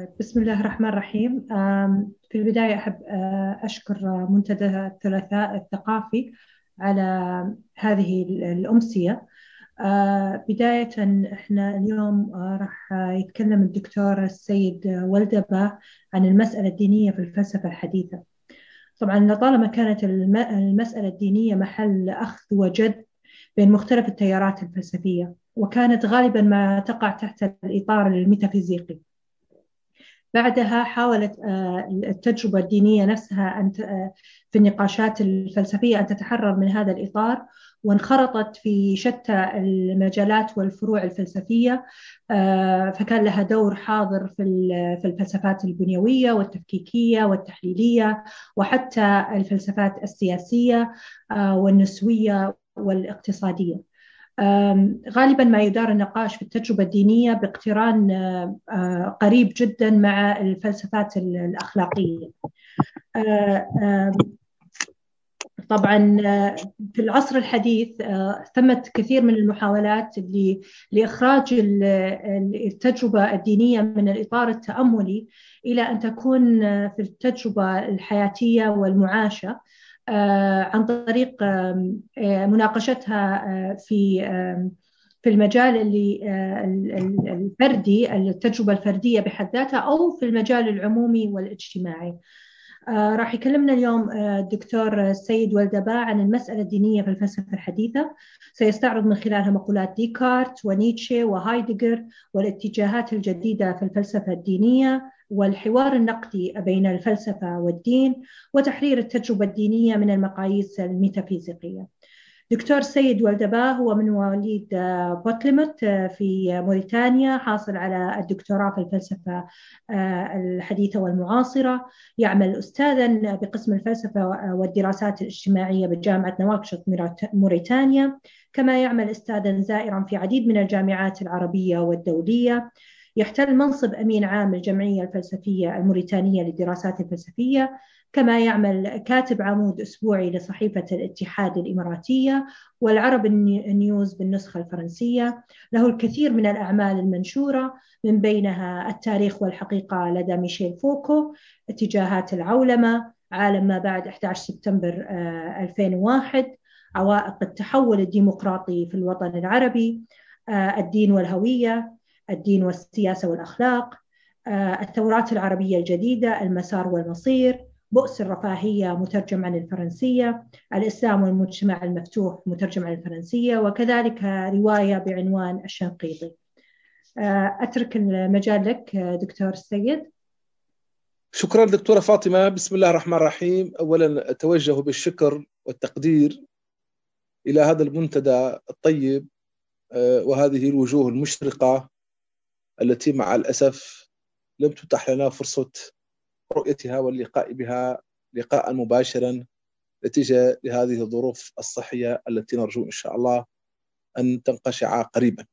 طيب بسم الله الرحمن الرحيم. في البداية أحب أشكر منتدى الثلاثاء الثقافي على هذه الأمسية. بداية إحنا اليوم راح يتكلم الدكتور السيد ولدبة عن المسألة الدينية في الفلسفة الحديثة. طبعا لطالما كانت المسألة الدينية محل أخذ وجد بين مختلف التيارات الفلسفية وكانت غالبا ما تقع تحت الإطار الميتافيزيقي. بعدها حاولت التجربة الدينية نفسها أن في النقاشات الفلسفية أن تتحرر من هذا الإطار وانخرطت في شتى المجالات والفروع الفلسفية فكان لها دور حاضر في الفلسفات البنيوية والتفكيكية والتحليلية وحتى الفلسفات السياسية والنسوية والاقتصادية. غالبا ما يدار النقاش في التجربة الدينية باقتران قريب جدا مع الفلسفات الأخلاقية. طبعا في العصر الحديث ثمت كثير من المحاولات لإخراج التجربة الدينية من الإطار التأملي إلى أن تكون في التجربة الحياتية والمعاشة. عن طريق مناقشتها في في المجال اللي الفردي التجربة الفردية بحد ذاتها أو في المجال العمومي والاجتماعي. راح يكلمنا اليوم الدكتور السيد ولدباء عن المسألة الدينية في الفلسفة الحديثة. سيستعرض من خلالها مقولات ديكارت ونيتشه وهايدغر والاتجاهات الجديدة في الفلسفة الدينية. والحوار النقدي بين الفلسفة والدين وتحرير التجربة الدينية من المقاييس الميتافيزيقية. دكتور سيد ولدبا هو من مواليد بوتلموت في موريتانيا حاصل على الدكتوراه في الفلسفة الحديثة والمعاصرة. يعمل أستاذا بقسم الفلسفة والدراسات الاجتماعية بجامعة نواكشوط موريتانيا. كما يعمل أستاذا زائرا في عديد من الجامعات العربية والدولية. يحتل منصب أمين عام الجمعية الفلسفية الموريتانية للدراسات الفلسفية كما يعمل كاتب عمود أسبوعي لصحيفة الاتحاد الإماراتية والعرب نيوز بالنسخة الفرنسية. له الكثير من الأعمال المنشورة من بينها التاريخ والحقيقة لدى ميشيل فوكو اتجاهات العولمة عالم ما بعد 11 سبتمبر 2001 عوائق التحول الديمقراطي في الوطن العربي الدين والهوية الدين والسياسة والأخلاق الثورات العربية الجديدة المسار والمصير بؤس الرفاهية مترجم عن الفرنسية الإسلام والمجتمع المفتوح مترجم عن الفرنسية وكذلك رواية بعنوان الشنقيطي. أترك المجال لك دكتور السيد. شكرا دكتورة فاطمة. بسم الله الرحمن الرحيم. أولا أتوجه بالشكر والتقدير إلى هذا المنتدى الطيب وهذه الوجوه المشرقة التي مع الأسف لم تتح لنا فرصة رؤيتها واللقاء بها لقاء مباشرا نتيجة لهذه الظروف الصحية التي نرجو إن شاء الله أن تنقشع قريبا.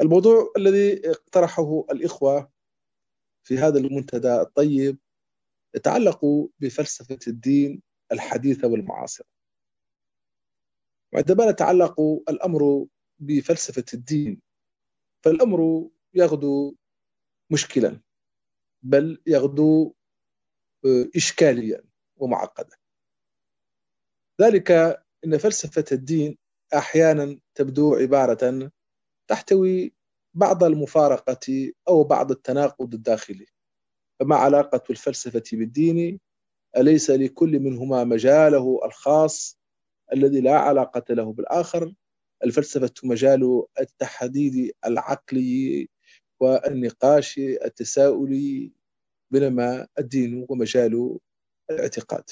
الموضوع الذي اقترحه الإخوة في هذا المنتدى الطيب يتعلق بفلسفة الدين الحديثة والمعاصرة. وعندما نتعلق الأمر بفلسفة الدين فالأمر يغدو مشكلا بل يغدو إشكاليا ومعقدا. ذلك أن فلسفة الدين أحيانا تبدو عبارة تحتوي بعض المفارقة أو بعض التناقض الداخلي. فما علاقة الفلسفة بالدين؟ أليس لكل منهما مجاله الخاص الذي لا علاقة له بالآخر؟ الفلسفة مجال التحديد العقلي والنقاش التساؤلي بينما الدين هو مجال الاعتقاد.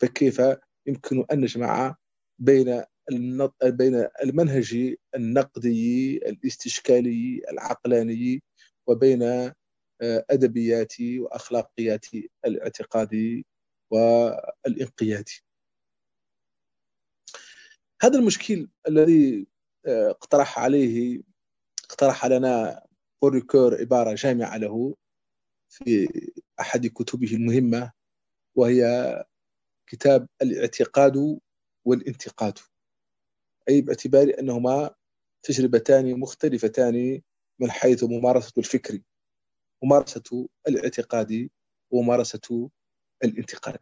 فكيف يمكن أن نجمع بين بين المنهج النقدي الاستشكالي العقلاني وبين أدبيات وأخلاقيات الاعتقاد والإنقياد؟ هذا المشكل الذي اقترح عليه اقترح لنا بوريكور عبارة جامعة له في أحد كتبه المهمة وهي كتاب الاعتقاد والانتقاد. أي باعتبار أنهما تجربتان مختلفتان من حيث ممارسة الفكر ممارسة الاعتقاد وممارسة الانتقاد.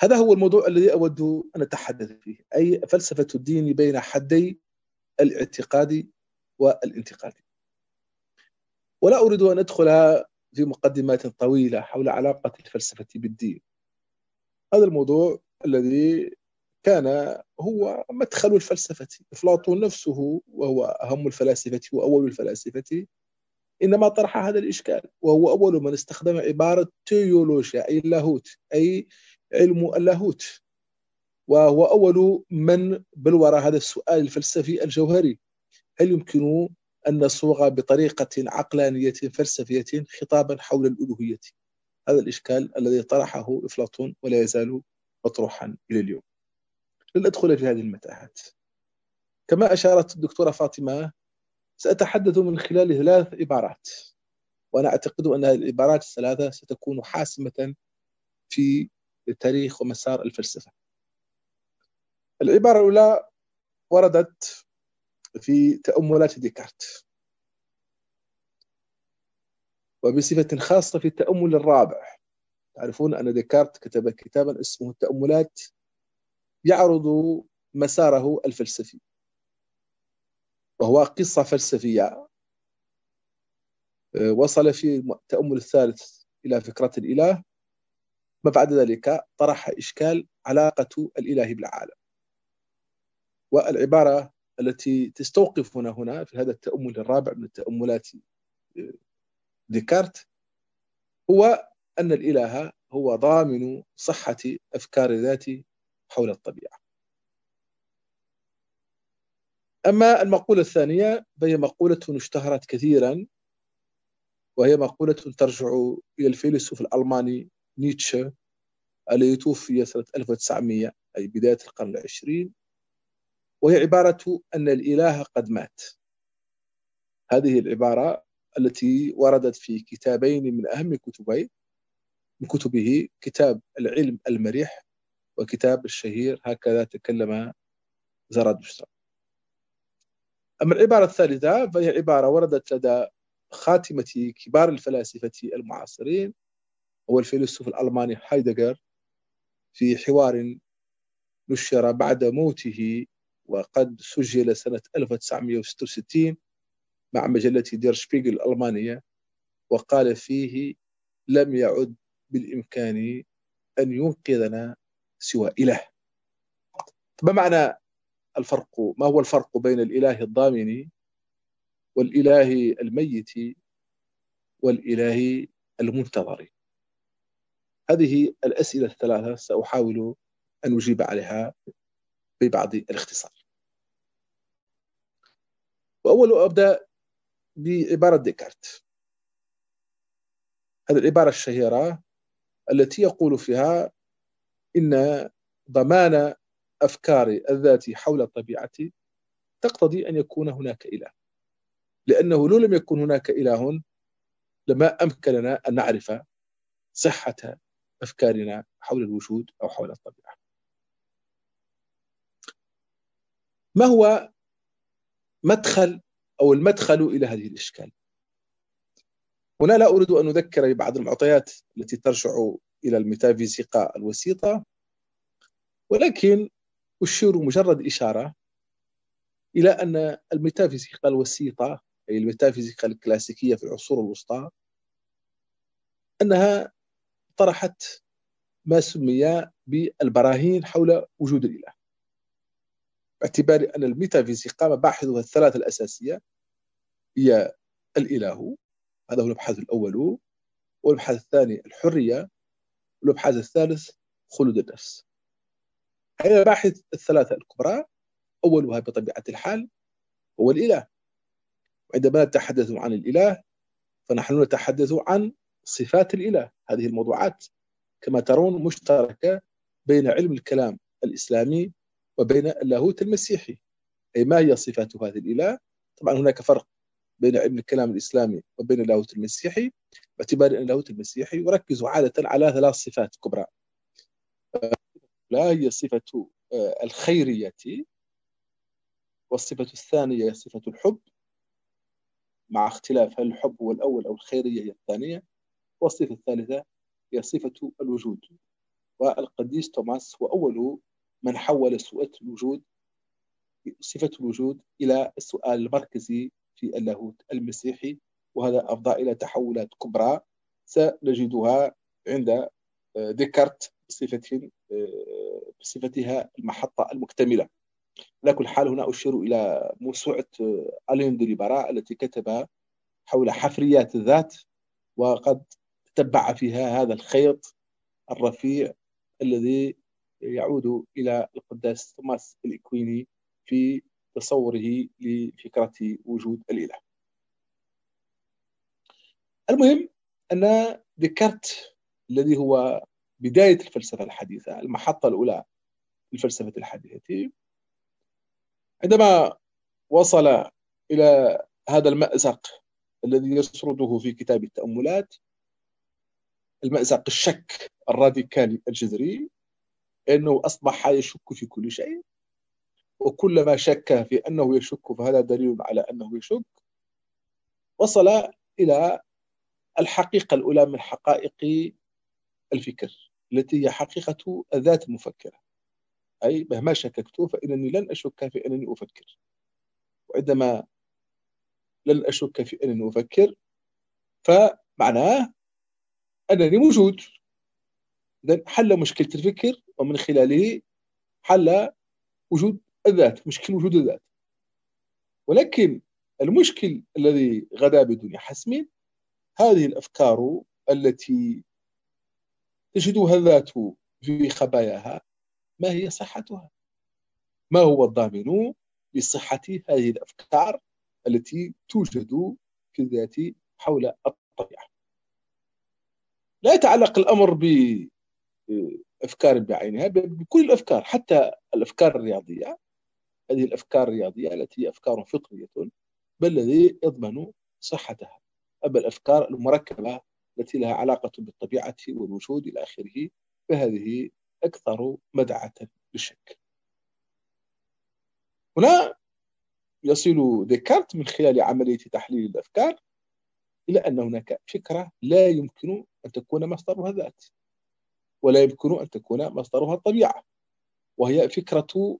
هذا هو الموضوع الذي أود أن أتحدث فيه أي فلسفة الدين بين حدي الاعتقاد والانتقاد. ولا أريد أن أدخل في مقدمات طويلة حول علاقة الفلسفة بالدين. هذا الموضوع الذي كان هو مدخل الفلسفة. أفلاطون نفسه وهو أهم الفلاسفة وأول الفلاسفة إنما طرح هذا الإشكال وهو أول من استخدم عبارة تيولوجيا أي اللاهوت أي علم اللاهوت. وهو أول من بل وراء هذا السؤال الفلسفي الجوهري. هل يمكن أن نصوغ بطريقة عقلانية فلسفية خطابا حول الألوهية؟ هذا الإشكال الذي طرحه أفلاطون ولا يزال مطروحا إلى اليوم. لن أدخل في هذه المتاهات. كما أشارت الدكتورة فاطمة سأتحدث من خلال ثلاث عبارات. وأنا أعتقد أن هذه العبارات الثلاثة ستكون حاسمة في تاريخ ومسار الفلسفة. العبارة الأولى وردت في تأملات ديكارت. وبصفة خاصة في التأمل الرابع. تعرفون أن ديكارت كتب كتابا اسمه التأملات يعرض مساره الفلسفي. وهو قصة فلسفية. وصل في التأمل الثالث إلى فكرة الإله. ما بعد ذلك طرح إشكال علاقة الإله بالعالم. والعبارة التي تستوقفنا هنا في هذا التأمل الرابع من التأملات ديكارت هو أن الإله هو ضامن صحة أفكار ذاتي حول الطبيعة. أما المقولة الثانية فهي مقولة اشتهرت كثيرا وهي مقولة ترجع إلى الفيلسوف الألماني نيتشه الذي توفي سنة 1900 أي بداية القرن العشرين وهي عبارة أن الإله قد مات. هذه العبارة التي وردت في كتابين من أهم كتبي من كتبه كتاب العلم المريح وكتاب الشهير هكذا تكلم زرادشتر أما العبارة الثالثة فهي عبارة وردت لدى خاتمة كبار الفلاسفة المعاصرين هو الفيلسوف الألماني هايدغر في حوار نشر بعد موته وقد سجل سنة 1966 مع مجلة دير شبيغل الألمانية وقال فيه لم يعد بالإمكان أن ينقذنا سوى إله. ما معنى الفرق ما هو الفرق بين الإله الضامن والإله الميت والإله المنتظر؟ هذه الأسئلة الثلاثة سأحاول أن أجيب عليها ببعض الاختصار. وأول أبدأ بعبارة ديكارت. هذه العبارة الشهيرة التي يقول فيها إن ضمان أفكار الذات حول الطبيعة تقتضي أن يكون هناك إله. لأنه لو لم يكن هناك إله لما أمكننا أن نعرف صحة أفكارنا حول الوجود أو حول الطبيعة. ما هو مدخل أو المدخل إلى هذه الإشكال؟ هنا لا أريد أن أذكر ببعض المعطيات التي ترجع إلى الميتافيزيقا الوسيطة ولكن أشير مجرد إشارة إلى أن الميتافيزيقا الوسيطة أي الميتافيزيقا الكلاسيكية في العصور الوسطى أنها طرحت ما سمي بالبراهين حول وجود الإله. باعتبار أن الميتافيزيقا مباحثها الثلاثة الأساسية هي الإله هذا هو المبحث الأول والمبحث الثاني الحرية والمبحث الثالث خلود النفس. هذه المباحث الثلاثة الكبرى أولها بطبيعة الحال هو الإله. وعندما نتحدث عن الإله فنحن نتحدث عن صفات الإله هذه الموضوعات. كما ترون مشتركة بين علم الكلام الإسلامي وبين اللاهوت المسيحي. أي ما هي صفات هذه الإله؟ طبعا هناك فرق بين علم الكلام الإسلامي وبين اللاهوت المسيحي. باعتبار أن اللاهوت المسيحي يركز عادة على ثلاث صفات كبرى. لا هي صفة آه، الخيرية والصفة الثانية هي صفة الحب. مع اختلاف هل الحب هو الأول أو الخيرية هي الثانية. والصفة الثالثة هي صفة الوجود. والقديس توماس هو أول من حول سؤال الوجود صفة الوجود إلى السؤال المركزي في اللاهوت المسيحي وهذا أفضى إلى تحولات كبرى سنجدها عند آه، ديكارت بصفة آه، بصفتها المحطة المكتملة. على كل حال هنا أشير إلى موسوعة آه، ألين ديليبرا التي كتب حول حفريات الذات وقد تتبع فيها هذا الخيط الرفيع الذي يعود إلى القداس توماس الإكويني في تصوره لفكرة وجود الإله. المهم أن ديكارت الذي هو بداية الفلسفة الحديثة المحطة الأولى للفلسفة الحديثة عندما وصل إلى هذا المأزق الذي يسرده في كتاب التأملات المأزق الشك الراديكالي الجذري أنه أصبح يشك في كل شيء وكلما شك في أنه يشك فهذا دليل على أنه يشك وصل إلى الحقيقة الأولى من حقائق الفكر التي هي حقيقة الذات المفكرة أي مهما شككت فإنني لن أشك في أنني أفكر. وعندما لن أشك في أنني أفكر فمعناه أنني موجود. إذا حل مشكلة الفكر ومن خلاله حل وجود الذات مشكل وجود الذات. ولكن المشكل الذي غدا بدون حسم هذه الأفكار التي تجدها الذات في خباياها ما هي صحتها؟ ما هو الضامن لصحة هذه الأفكار التي توجد في الذات حول الطبيعة؟ لا يتعلق الأمر بأفكار بعينها بكل الأفكار حتى الأفكار الرياضية. هذه الأفكار الرياضية التي هي أفكار فطرية بل الذي يضمن صحتها. أما الأفكار المركبة التي لها علاقة بالطبيعة والوجود إلى آخره فهذه أكثر مدعة للشك. هنا يصل ديكارت من خلال عملية تحليل الأفكار إلى أن هناك فكرة لا يمكن أن تكون مصدرها ذات ولا يمكن أن تكون مصدرها الطبيعة. وهي فكرة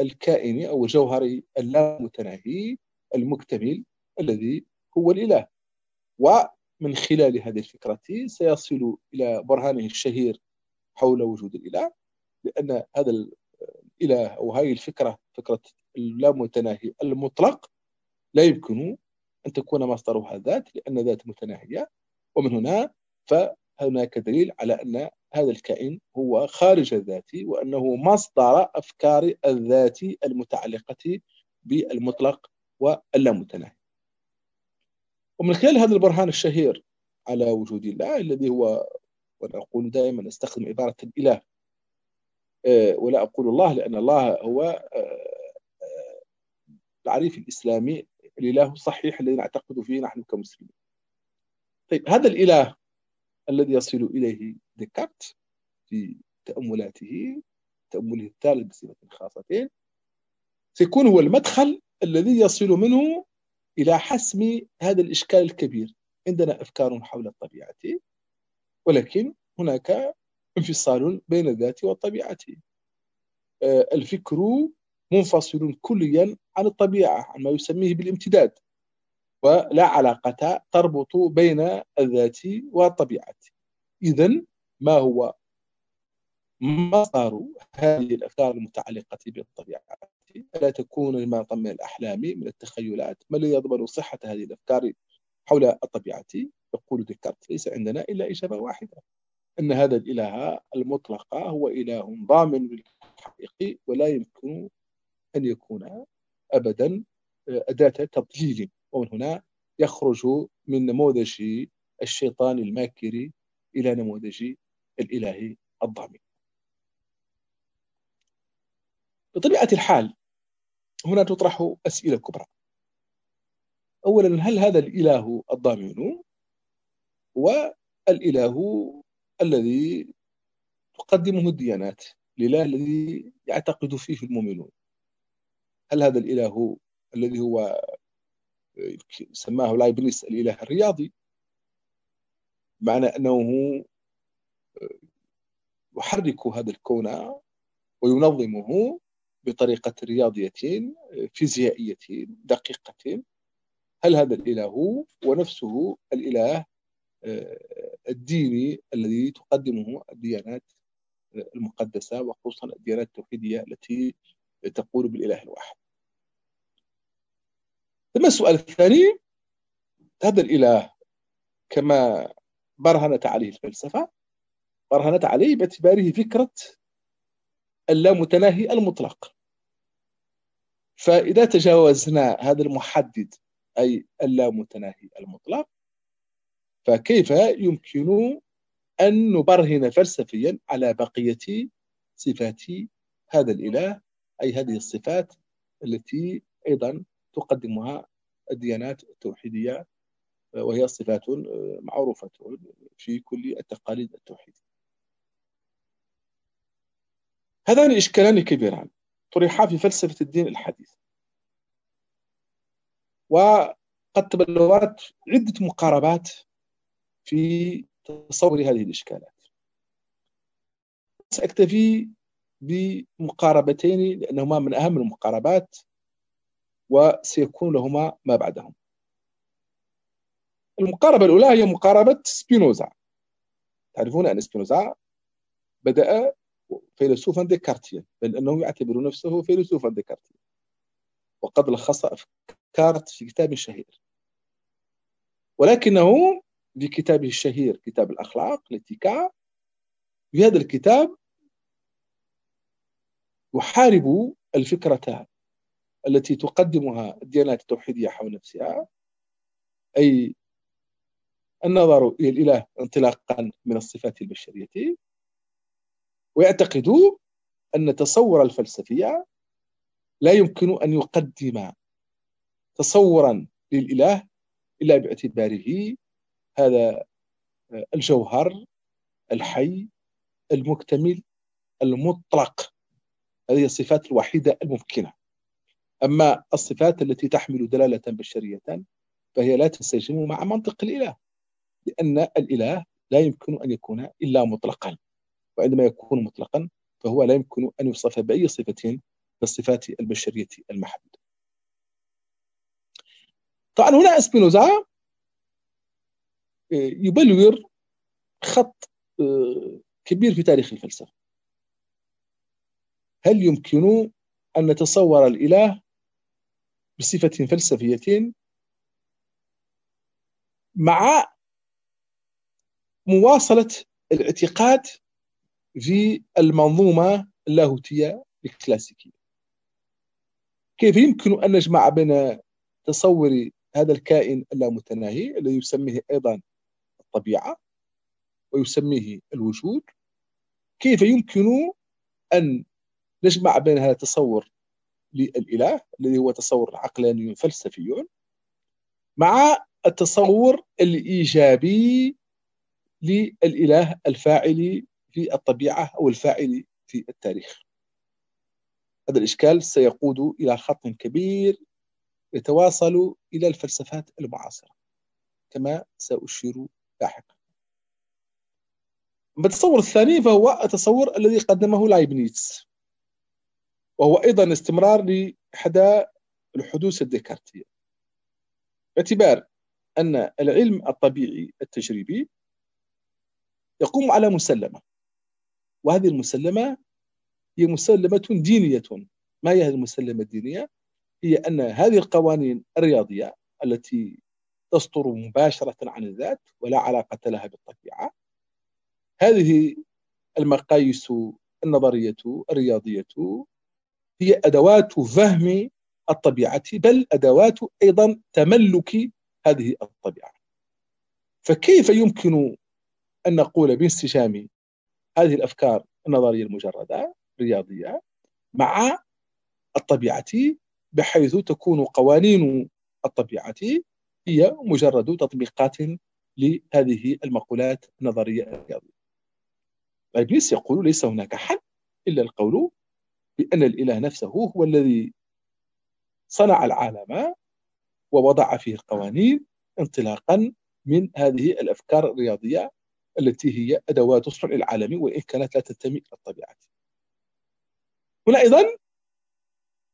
الكائن أو الجوهري اللامتناهي المكتمل الذي هو الإله. ومن خلال هذه الفكرة سيصل إلى برهانه الشهير حول وجود الإله لأن هذا الإله أو هذه الفكرة فكرة اللامتناهي المطلق لا يمكن أن تكون مصدرها ذات لأن ذات متناهية. ومن هنا فهناك دليل على أن هذا الكائن هو خارج الذات وأنه مصدر أفكار الذات المتعلقة بالمطلق واللامتناهي. ومن خلال هذا البرهان الشهير على وجود الله الذي هو وأنا أقول دائما أستخدم عبارة الإله آه، ولا أقول الله لأن الله هو آه، آه، العريف الإسلامي الإله الصحيح الذي نعتقد فيه نحن كمسلمين. طيب هذا الإله الذي يصل إليه ديكارت في تأملاته تأمله الثالث بصفة خاصة. سيكون هو المدخل الذي يصل منه إلى حسم هذا الإشكال الكبير. عندنا أفكار حول الطبيعة ولكن هناك انفصال بين الذات والطبيعة. آه، الفكر منفصل كليا عن الطبيعة عن ما يسميه بالامتداد. ولا علاقة تربط بين الذات والطبيعة. إذا ما هو مصدر هذه الأفكار المتعلقة بالطبيعة؟ ألا تكون ما من الأحلام من التخيلات. ما الذي يضمن صحة هذه الأفكار حول الطبيعة؟ يقول ديكارت ليس عندنا إلا إجابة واحدة أن هذا الإله المطلق هو إله ضامن للحقيقة ولا يمكن أن يكون أبدا أداة تضليل. ومن هنا يخرج من نموذج الشيطان الماكر إلى نموذج الإله الضامن. بطبيعة الحال هنا تطرح أسئلة كبرى. أولا هل هذا الإله الضامن؟ والإله الذي تقدمه الديانات الإله الذي يعتقد فيه المؤمنون. هل هذا الإله الذي هو سماه لايبنيس الإله الرياضي معنى أنه يحرك هذا الكون وينظمه بطريقة رياضية فيزيائية دقيقة. هل هذا الإله ونفسه الإله آه، الديني الذي تقدمه الديانات المقدسة وخصوصا الديانات التوحيدية التي تقول بالإله الواحد؟ ثم السؤال الثاني هذا الإله كما برهنت عليه الفلسفة برهنت عليه باعتباره فكرة اللامتناهي المطلق. فإذا تجاوزنا هذا المحدد أي اللامتناهي المطلق فكيف يمكن أن نبرهن فلسفيا على بقية صفات هذا الإله أي هذه الصفات التي أيضا تقدمها الديانات التوحيدية وهي صفات معروفة في كل التقاليد التوحيدية. هذان إشكالان كبيران طرحا في فلسفة الدين الحديث. وقد تبلورت عدة مقاربات في تصور هذه الإشكالات. سأكتفي بمقاربتين لأنهما من أهم المقاربات وسيكون لهما ما بعدهم. المقاربة الأولى هي مقاربة سبينوزا. تعرفون أن سبينوزا بدأ فيلسوفا ديكارتيا بل أنه يعتبر نفسه فيلسوفا ديكارتيا. وقد لخص أفكار في كتاب شهير. ولكنه في كتابه الشهير كتاب الأخلاق L'Éthique في هذا الكتاب يحارب الفكرة التي تقدمها الديانات التوحيدية حول نفسها أي النظر إلى الإله انطلاقا من الصفات البشرية ويعتقد أن تصور الفلسفية لا يمكن أن يقدم تصورا للإله إلا باعتباره هذا الجوهر الحي المكتمل المطلق هذه الصفات الوحيدة الممكنة. أما الصفات التي تحمل دلالة بشرية فهي لا تنسجم مع منطق الإله لأن الإله لا يمكن أن يكون إلا مطلقا وعندما يكون مطلقا فهو لا يمكن أن يوصف بأي صفة من الصفات البشرية المحدودة. طبعا هنا إسبينوزا آه، يبلور خط آه، كبير في تاريخ الفلسفة. هل يمكن أن نتصور الإله بصفة فلسفية مع مواصلة الاعتقاد في المنظومة اللاهوتية الكلاسيكية. كيف يمكن أن نجمع بين تصور هذا الكائن اللامتناهي الذي يسميه أيضا الطبيعة ويسميه الوجود؟ كيف يمكن أن نجمع بين هذا التصور للإله الذي هو تصور عقلاني فلسفي مع التصور الإيجابي للإله الفاعل في الطبيعة أو الفاعل في التاريخ. هذا الإشكال سيقود إلى خط كبير يتواصل إلى الفلسفات المعاصرة كما سأشير لاحقا. التصور الثاني فهو التصور الذي قدمه لايبنيتس. وهو أيضا استمرار لإحدى الحدوث الديكارتية باعتبار أن العلم الطبيعي التجريبي يقوم على مسلمة وهذه المسلمة هي مسلمة دينية ما هي هذه المسلمة الدينية؟ هي أن هذه القوانين الرياضية التي تصدر مباشرة عن الذات ولا علاقة لها بالطبيعة هذه المقاييس النظرية الرياضية هي أدوات فهم الطبيعة بل أدوات أيضا تملك هذه الطبيعة. فكيف يمكن أن نقول بانسجام هذه الأفكار النظرية المجردة الرياضية مع الطبيعة بحيث تكون قوانين الطبيعة هي مجرد تطبيقات لهذه المقولات النظرية الرياضية؟ إبليس يقول ليس هناك حل إلا القول بأن الإله نفسه هو الذي صنع العالم ووضع فيه القوانين انطلاقا من هذه الأفكار الرياضية التي هي أدوات الصنع العالمي وإن كانت لا تنتمي إلى الطبيعة. هنا أيضا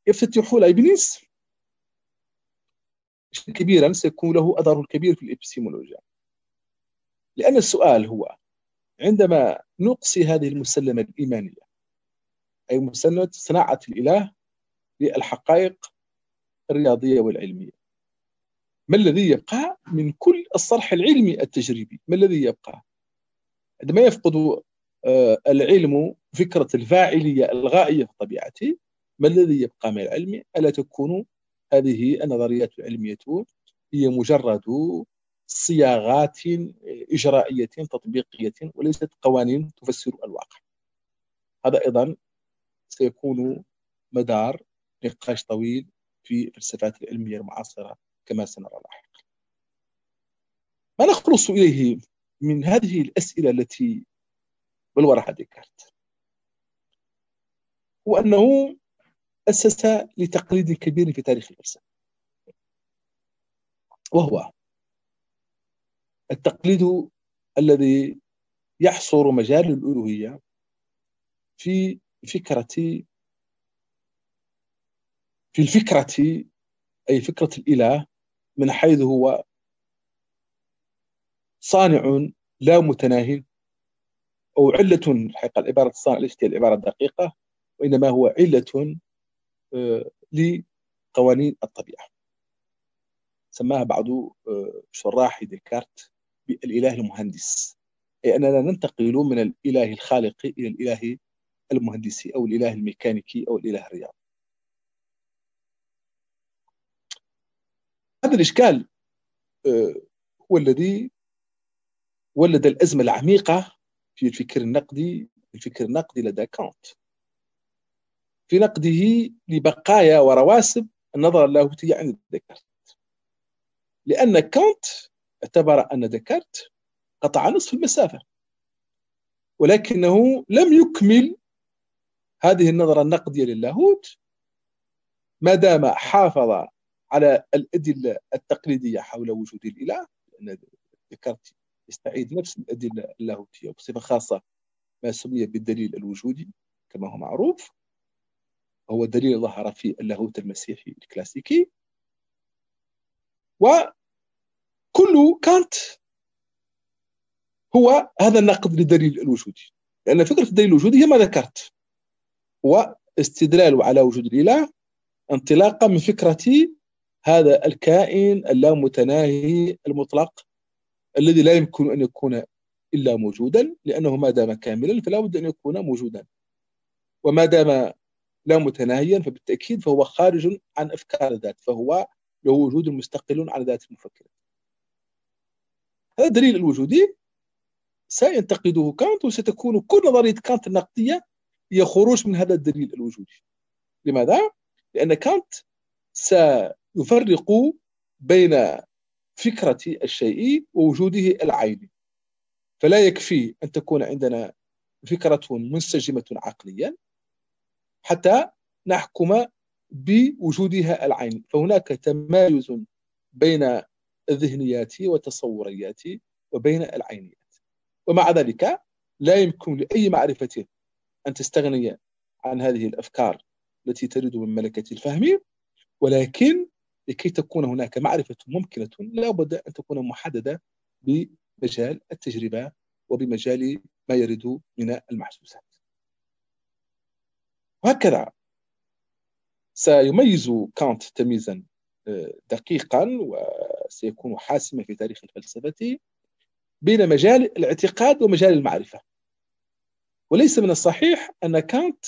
يفتتح لايبنيز كبيرا سيكون له اثر كبير في الابستيمولوجيا. لأن السؤال هو عندما نقصي هذه المسلمة الإيمانية أي مسلمه صناعة الإله للحقائق الرياضية والعلمية. ما الذي يبقى من كل الصرح العلمي التجريبي؟ ما الذي يبقى؟ عندما يفقد آه، العلم فكرة الفاعلية الغائية في طبيعته ما الذي يبقى من العلم؟ ألا تكون هذه النظريات العلمية هي مجرد صياغات إجرائية تطبيقية وليست قوانين تفسر الواقع. هذا أيضا سيكون مدار نقاش طويل في الفلسفات العلمية المعاصرة كما سنرى لاحقا. ما نخلص إليه من هذه الأسئلة التي بلورها ديكارت؟ هو أنه أسس لتقليد كبير في تاريخ الفلسفة وهو التقليد الذي يحصر مجال الألوهية في فكرة في الفكرة أي فكرة الإله من حيث هو صانع لا متناهي أو علة الحقيقة العبارة الصانع ليست العبارة الدقيقة؟ وإنما هو علة آه، لقوانين الطبيعة. سماها بعض آه، شراح ديكارت بالإله المهندس. أي أننا ننتقل من الإله الخالق إلى الإله المهندسي أو الإله الميكانيكي أو الإله الرياضي. هذا الإشكال آه، هو الذي ولد الأزمة العميقة في الفكر النقدي الفكر النقدي لدى كانت. في نقده لبقايا ورواسب النظرة اللاهوتية عند ديكارت. لأن كانت اعتبر أن ديكارت قطع نصف المسافة ولكنه لم يكمل هذه النظرة النقدية للاهوت ما دام حافظ على الأدلة التقليدية حول وجود الإله لأن ديكارت يستعيد نفس الأدلة اللاهوتية بصفة خاصة ما سمي بالدليل الوجودي كما هو معروف. هو دليل ظهر في اللاهوت المسيحي الكلاسيكي. وكل كانت هو هذا النقد للدليل الوجودي. لأن فكرة الدليل الوجودي هي ما ذكرت. هو استدلال على وجود الإله انطلاقا من فكرة هذا الكائن اللامتناهي المطلق الذي لا يمكن أن يكون إلا موجودا لأنه ما دام كاملا فلا بد أن يكون موجودا. وما دام لا متناهيا فبالتأكيد فهو خارج عن أفكار الذات فهو له وجود مستقل عن ذات المفكر. هذا الدليل الوجودي سينتقده كانت وستكون كل نظرية كانت النقدية هي خروج من هذا الدليل الوجودي. لماذا؟ لأن كانت سيفرق بين فكرة الشيء ووجوده العيني. فلا يكفي أن تكون عندنا فكرة منسجمة عقليا حتى نحكم بوجودها العيني. فهناك تمايز بين الذهنيات والتصوريات وبين العينيات. ومع ذلك لا يمكن لأي معرفة أن تستغني عن هذه الأفكار التي ترد من ملكة الفهم ولكن لكي تكون هناك معرفة ممكنة لا بد أن تكون محددة بمجال التجربة وبمجال ما يرد من المحسوسات. وهكذا سيميز كانت تمييزا آه، دقيقا وسيكون حاسما في تاريخ الفلسفة بين مجال الاعتقاد ومجال المعرفة. وليس من الصحيح أن كانت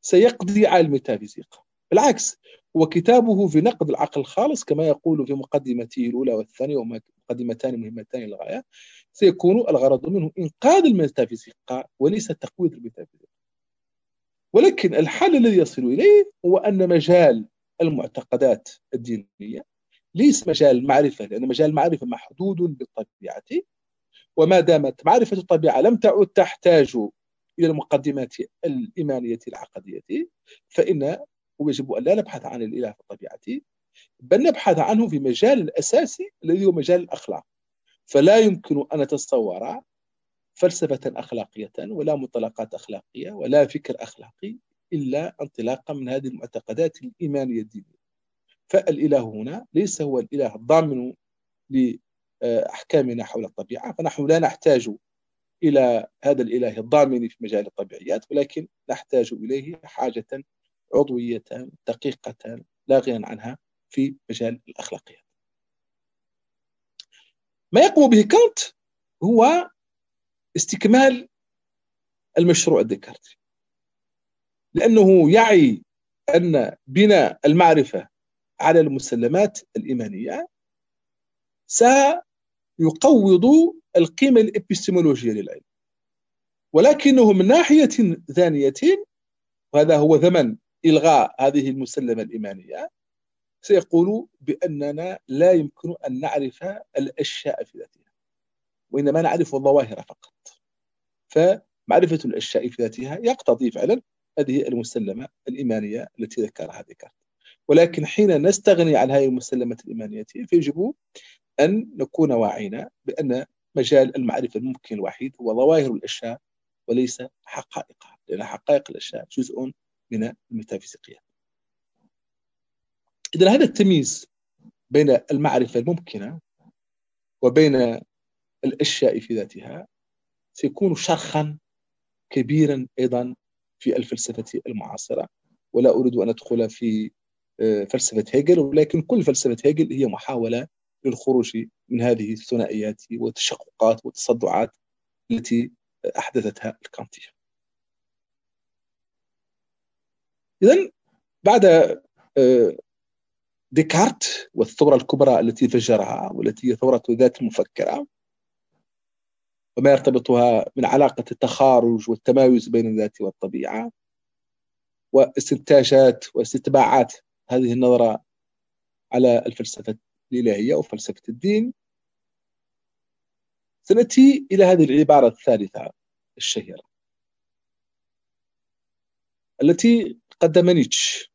سيقضي على الميتافيزيقا بالعكس هو كتابه في نقد العقل الخالص كما يقول في مقدمته الأولى والثانية وهما مقدمتان مهمتان للغاية سيكون الغرض منه إنقاذ الميتافيزيقا وليس تقويض الميتافيزيقا ولكن الحل الذي يصل إليه هو أن مجال المعتقدات الدينية ليس مجال المعرفة لأن مجال المعرفة محدود بالطبيعة وما دامت معرفة الطبيعة لم تعد تحتاج إلى المقدمات الإيمانية العقدية فإن يجب أن لا نبحث عن الإله في الطبيعة بل نبحث عنه في مجال الأساسي الذي هو مجال الأخلاق. فلا يمكن أن نتصور فلسفة أخلاقية ولا مطلقات أخلاقية ولا فكر أخلاقي إلا انطلاقا من هذه المعتقدات الإيمانية الدينية. فالإله هنا ليس هو الإله الضامن لأحكامنا حول الطبيعة فنحن لا نحتاج إلى هذا الإله الضامن في مجال الطبيعيات ولكن نحتاج إليه حاجة عضوية دقيقة لا غنى عنها في مجال الأخلاقيات. ما يقوم به كانت هو استكمال المشروع الديكارتي. لأنه يعي أن بناء المعرفة على المسلمات الإيمانية سيقوض القيمة الإبستمولوجية للعلم. ولكنه من ناحية ثانية وهذا هو ثمن إلغاء هذه المسلمة الإيمانية سيقول بأننا لا يمكن أن نعرف الأشياء في ذاتها وإنما نعرف الظواهر فقط. فمعرفة الأشياء في ذاتها يقتضي فعلا هذه المسلمة الإيمانية التي ذكرها ديكارت. ولكن حين نستغني عن هذه المسلمة الإيمانية فيجب أن نكون واعين بأن مجال المعرفة الممكن الوحيد هو ظواهر الأشياء وليس حقائقها لأن حقائق الأشياء جزء من الميتافيزيقيات إذا هذا التمييز بين المعرفة الممكنة وبين الأشياء في ذاتها سيكون شرخا كبيرا أيضا في الفلسفة المعاصرة. ولا أريد أن أدخل في آه، فلسفة هيجل ولكن كل فلسفة هيجل هي محاولة للخروج من هذه الثنائيات والتشققات والتصدعات التي أحدثتها الكانتية إذا بعد آه، ديكارت والثورة الكبرى التي فجرها والتي هي ثورة ذات المفكرة وما يرتبطها من علاقة التخارج والتمايز بين الذات والطبيعة واستنتاجات واستتباعات هذه النظرة على الفلسفة الإلهية وفلسفة الدين. سنأتي إلى هذه العبارة الثالثة الشهيرة التي قدم نيتش.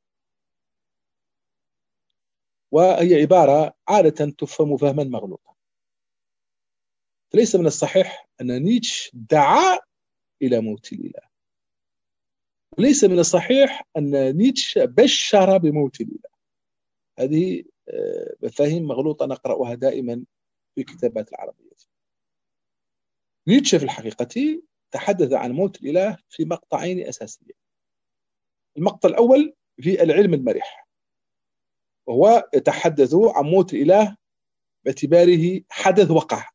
وهي عبارة عادة تفهم فهما مغلوطا. فليس من الصحيح أن نيتش دعا إلى موت الإله. وليس من الصحيح أن نيتش بشر بموت الإله. هذه مفاهيم مغلوطة نقرأها دائما في الكتابات العربية. نيتشه في الحقيقة تحدث عن موت الإله في مقطعين أساسيين. المقطع الأول في العلم المرح وهو يتحدث عن موت الإله باعتباره حدث وقع.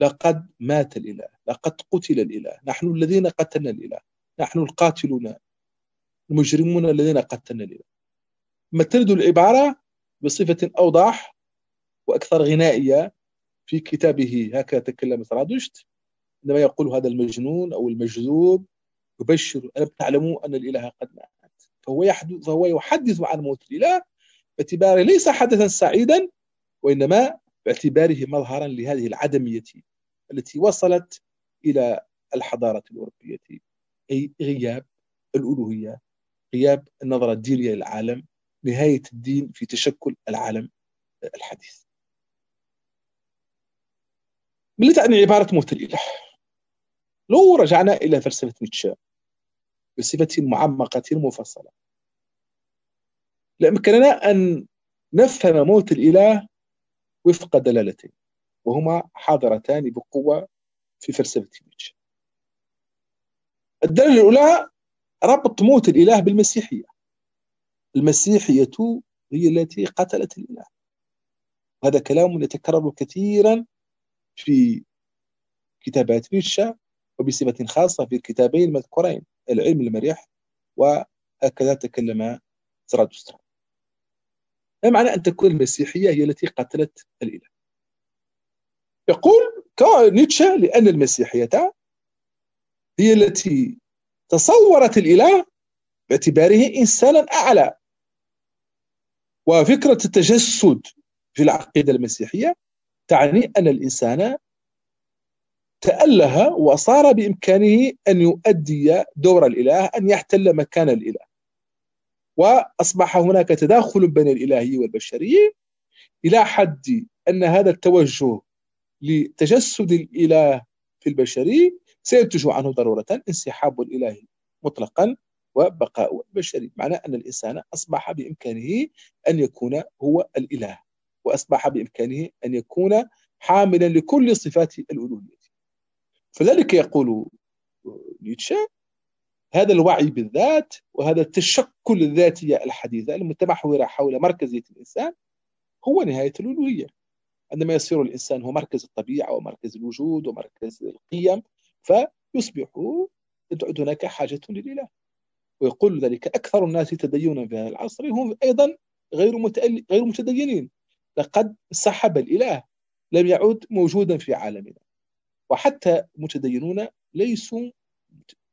لقد مات الإله لقد قتل الإله نحن الذين قتلنا الإله نحن القاتلون المجرمون الذين قتلنا الإله. ما ترد العبارة بصفة أوضح وأكثر غنائية في كتابه. هكذا تكلم سرادشت عندما يقول هذا المجنون أو المجذوب يبشر ألم تعلموا أن الإله قد مات؟ فهو يحدث فهو يحدث عن موت الإله. باعتباره ليس حدثا سعيدا وإنما باعتباره مظهرا لهذه العدمية التي وصلت إلى الحضارة الأوروبية. أي غياب الألوهية غياب النظرة الدينية للعالم. نهاية الدين في تشكل العالم الحديث. ما تعني عبارة موت الإله؟ لو رجعنا إلى فلسفة نيتشه بصفة معمقة مفصلة. لأمكننا أن نفهم موت الإله وفق دلالتين وهما حاضرتان بقوة في فلسفة نيتشه. الدلالة الأولى ربط موت الإله بالمسيحية. المسيحية هي التي قتلت الإله. هذا كلام يتكرر كثيرا في كتابات نيتشه وبصفة خاصة في الكتابين المذكورين العلم المريح وهكذا تكلم زرادشترا ما معنى أن تكون المسيحية هي التي قتلت الإله؟ يقول نيتشه لأن المسيحية هي التي تصورت الإله باعتباره إنسانا أعلى. وفكرة التجسد في العقيدة المسيحية تعني أن الإنسان تأله وصار بإمكانه أن يؤدي دور الإله أن يحتل مكان الإله. وأصبح هناك تداخل بين الالهيه والبشرية إلى حد أن هذا التوجه لتجسد الإله في البشري سينتج عنه ضرورة انسحاب الإله مطلقا. وبقاء البشري معنى أن الإنسان أصبح بإمكانه أن يكون هو الإله وأصبح بإمكانه أن يكون حاملا لكل صفات الألوهية. فذلك يقول نيتشه هذا الوعي بالذات وهذا التشكل الذاتي الحديثة المتمحورة حول مركزية الإنسان هو نهاية الألوهية. عندما يصير الإنسان هو مركز الطبيعة ومركز الوجود ومركز القيم فيصبح هناك حاجة للإله. ويقول ذلك أكثر الناس تدينا في هذا العصر هم أيضا غير غير متدينين. لقد سحب الإله لم يعد موجودا في عالمنا. وحتى متدينون ليسوا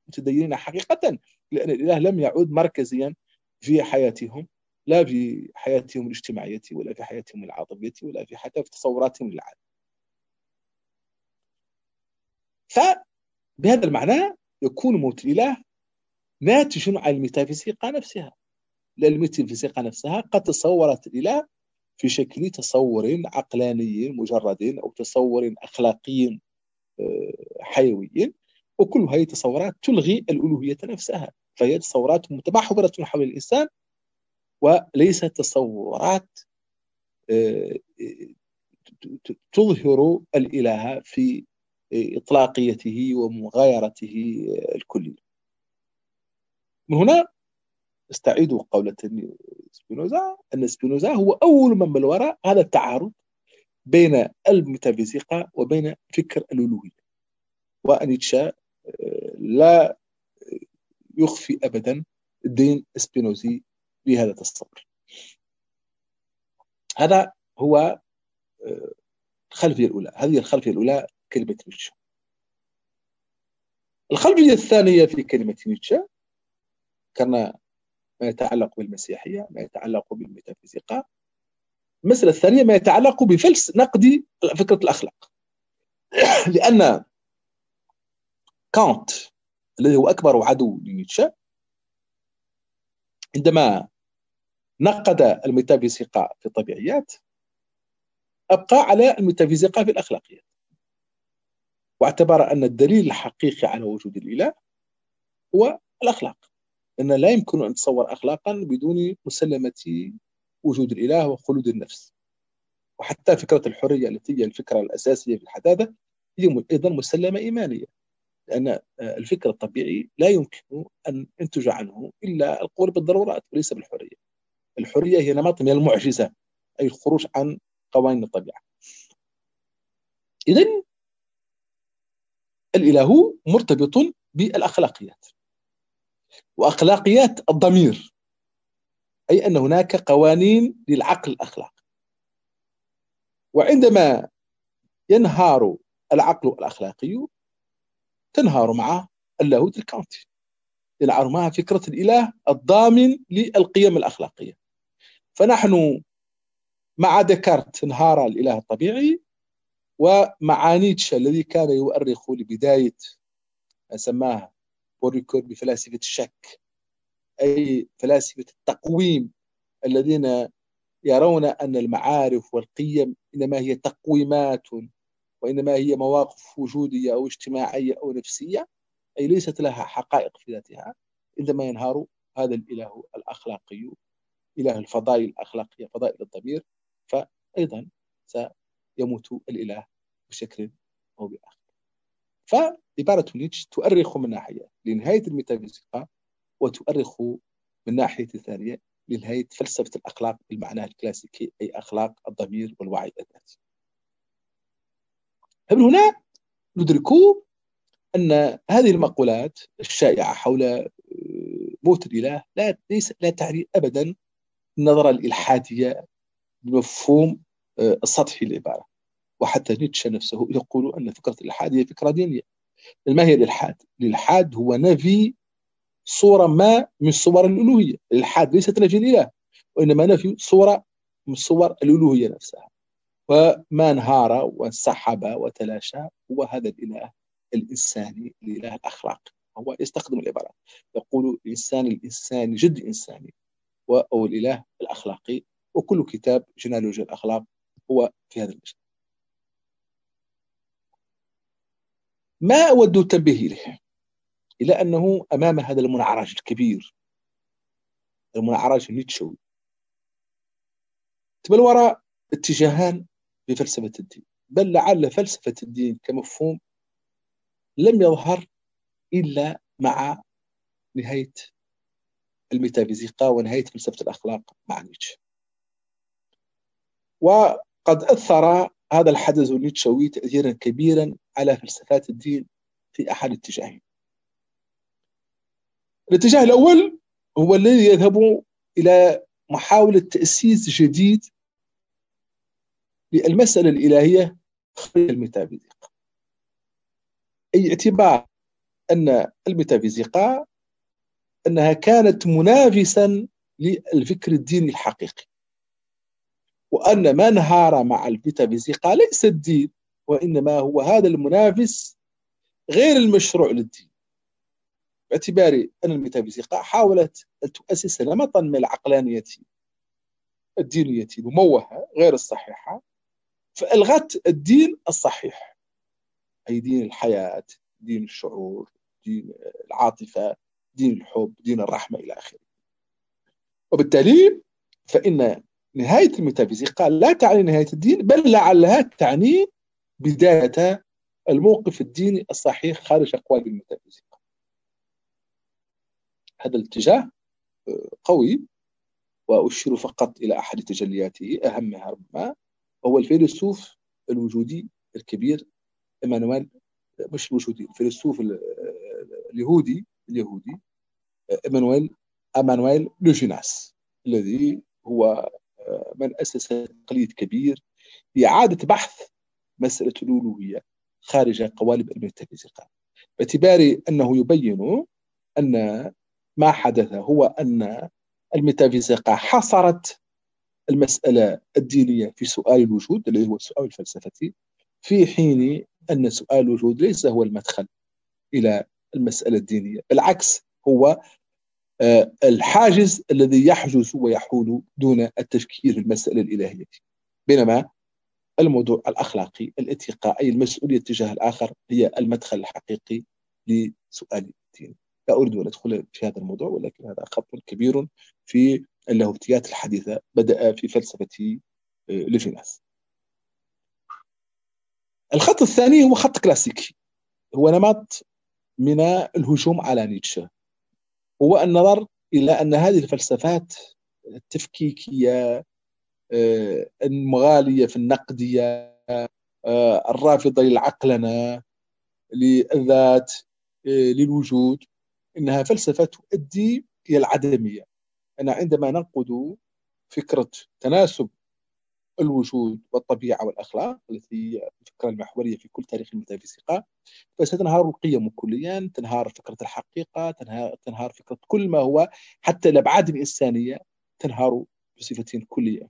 متدينين حقيقة لأن الإله لم يعد مركزيا في حياتهم لا في حياتهم الاجتماعية ولا في حياتهم العاطفية ولا في حتى في تصوراتهم للعالم. فبهذا المعنى يكون موت الإله ناتج عن الميتافيزيقا نفسها. الميتافيزيقا نفسها قد تصورت الإله في شكل تصور عقلاني مجرد أو تصور أخلاقي آه، حيوي. وكل هذه التصورات تلغي الألوهية نفسها. فهي تصورات متمحورة حول الإنسان وليست تصورات آه، تظهر الإله في إطلاقيته ومغايرته الكلية. من هنا استعيد قولة سبينوزا أن سبينوزا هو أول من بلور هذا التعارض بين الميتافيزيقا وبين فكر الألوهية. ونيتشه لا يخفي ابدا الدين لسبينوزا بهذا التصور. هذا هو آه، الخلفية الأولى. هذه الخلفية الأولى كلمة نيتشه. الخلفية الثانية في كلمة نيتشه كان ما يتعلق بالمسيحية ما يتعلق بالميتافيزيقا. المساله الثانية ما يتعلق بفلس نقد فكرة الأخلاق. لأن كانت الذي هو أكبر عدو لنيتشه عندما نقد الميتافيزيقا في الطبيعيات أبقى على الميتافيزيقا في الأخلاقيات. واعتبر أن الدليل الحقيقي على وجود الإله هو الأخلاق. أن لا يمكن أن نتصور أخلاقا بدون مسلمة وجود الإله وخلود النفس. وحتى فكرة الحرية التي هي الفكرة الأساسية في الحداثة هي أيضا مسلمة إيمانية. لأن آه، الفكر الطبيعي لا يمكن أن ينتج عنه إلا القول بالضرورات وليس بالحرية. الحرية هي نمط من المعجزة أي الخروج عن قوانين الطبيعة. إذا الإله مرتبط بالأخلاقيات. وأخلاقيات الضمير أي أن هناك قوانين للعقل الأخلاقي. وعندما ينهار العقل الأخلاقي تنهار معه اللاهوت الكانتي. ينهار معها فكرة الإله الضامن للقيم الأخلاقية. فنحن مع ديكارت انهار الإله الطبيعي ومع نيتشه الذي كان يؤرخ لبداية ما سماه بول ريكور بفلاسفة الشك أي فلاسفة التقويض الذين يرون أن المعارف والقيم إنما هي تقويمات وإنما هي مواقف وجودية أو اجتماعية أو نفسية أي ليست لها حقائق في ذاتها عندما ينهار هذا الإله الأخلاقي إله الفضائل الأخلاقية فضائل الضمير فأيضا سيموت الإله بشكل أو بآخر. فعبارة نيتش تؤرخ من ناحية لنهاية الميتافيزيقا وتؤرخ من ناحية ثانية لنهاية فلسفة الأخلاق بالمعنى الكلاسيكي أي أخلاق الضمير والوعي الذاتي. فمن هنا ندرك أن هذه المقولات الشائعة حول آه، موت الإله لا ليس لا تعني أبدا النظرة الإلحادية بمفهوم آه، السطحي للعبارة. وحتى نيتشه نفسه يقول أن فكرة الإلحاد هي فكرة دينية. ما هي الإلحاد؟ الإلحاد هو نفي صورة ما من صور الألوهية. الإلحاد ليست نفي الإله وإنما نفي صورة من صور الألوهية نفسها. وما انهار وانسحب وتلاشى هو هذا الإله الإنساني الإله الاخلاقي هو يستخدم العبارات. يقول الإنسان الإنساني جد إنساني أو الإله الأخلاقي. وكل كتاب جينيالوجيا الأخلاق هو في هذا المجال. ما أود التنبيه إليه إلى أنه أمام هذا المنعرج الكبير المنعرج النيتشوي تبلورا اتجاهان في فلسفة الدين. بل لعل فلسفة الدين كمفهوم لم يظهر إلا مع نهاية الميتافيزيقا ونهاية فلسفة الأخلاق مع نيتشه. وقد أثر هذا الحدث النيتشوي تأثيرا كبيرا على فلسفات الدين في أحد اتجاهين. الاتجاه الأول هو الذي يذهب إلى محاولة تأسيس جديد للمسألة الإلهية خارج الميتافيزيقا أي اعتبار أن الميتافيزيقا أنها كانت منافسا للفكر الديني الحقيقي. وأن ما انهار مع الميتافيزيقا ليس الدين وإنما هو هذا المنافس غير المشروع للدين. باعتبار أن الميتافيزيقا حاولت أن تؤسس نمطا من العقلانية الدينية المموهة غير الصحيحة فألغت الدين الصحيح أي دين الحياة دين الشعور دين العاطفة دين الحب دين الرحمة إلى آخره. وبالتالي فإن نهاية الميتافيزيقا لا تعني نهاية الدين بل لعلها تعني بداية الموقف الديني الصحيح خارج أقوال الميتافيزيقا هذا الاتجاه آه، قوي وأشير فقط إلى أحد تجلياته أهمها ربما هو الفيلسوف الوجودي الكبير إيمانويل مش الوجودي الفيلسوف اليهودي اليهودي إيمانويل أمانويل لوجيناس الذي هو آه، من أسس تقليد كبير لإعادة بحث مسألة الألوهية خارج قوالب الميتافيزيقا باعتبار أنه يبين أن ما حدث هو أن الميتافيزيقا حصرت المسألة الدينية في سؤال الوجود الذي هو السؤال الفلسفي في حين أن سؤال الوجود ليس هو المدخل إلى المسألة الدينية بالعكس هو الحاجز الذي يحجز ويحول دون التفكير في المسألة الإلهية. بينما الموضوع الأخلاقي الاتقاء أي المسؤولية تجاه الآخر هي المدخل الحقيقي لسؤال الدين. لا أريد أن أدخل في هذا الموضوع ولكن هذا خط كبير في اللاهوتيات الحديثة بدأ في فلسفة آه، ليفيناس. الخط الثاني هو خط كلاسيكي. هو نمط من الهجوم على نيتشه. هو النظر إلى أن هذه الفلسفات التفكيكية آه، المغالية في النقدية آه، الرافضة للعقلنة للذات للوجود إنها فلسفة تؤدي إلى العدمية. أن عندما ننقد فكرة تناسب الوجود والطبيعة والأخلاق التي هي الفكرة المحورية في كل تاريخ الميتافيزيقا فستنهار القيم كليا تنهار فكرة الحقيقة تنهار, تنهار فكرة كل ما هو حتى الأبعاد الإنسانية تنهار بصفة كلية.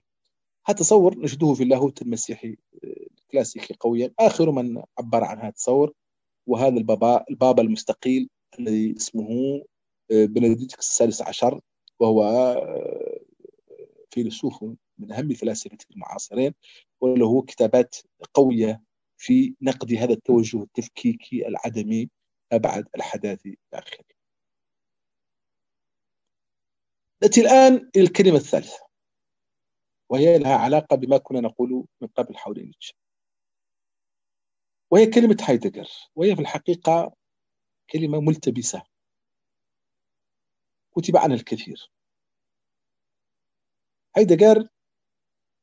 هذا تصور نجده في اللاهوت المسيحي الكلاسيكي قويا. آخر من عبر عن هذا التصور وهذا البابا البابا المستقيل الذي اسمه بنديكت السادس عشر وهو آه، فيلسوف من أهم الفلاسفة المعاصرين وله كتابات قوية في نقد هذا التوجه التفكيكي العدمي بعد الحداث الآخر. نأتي الآن إلى الكلمة الثالثة وهي لها علاقة بما كنا نقول من قبل حول نيتشه. وهي كلمة هايدجر وهي في الحقيقة كلمة ملتبسة. كتب عنها الكثير. هايدجر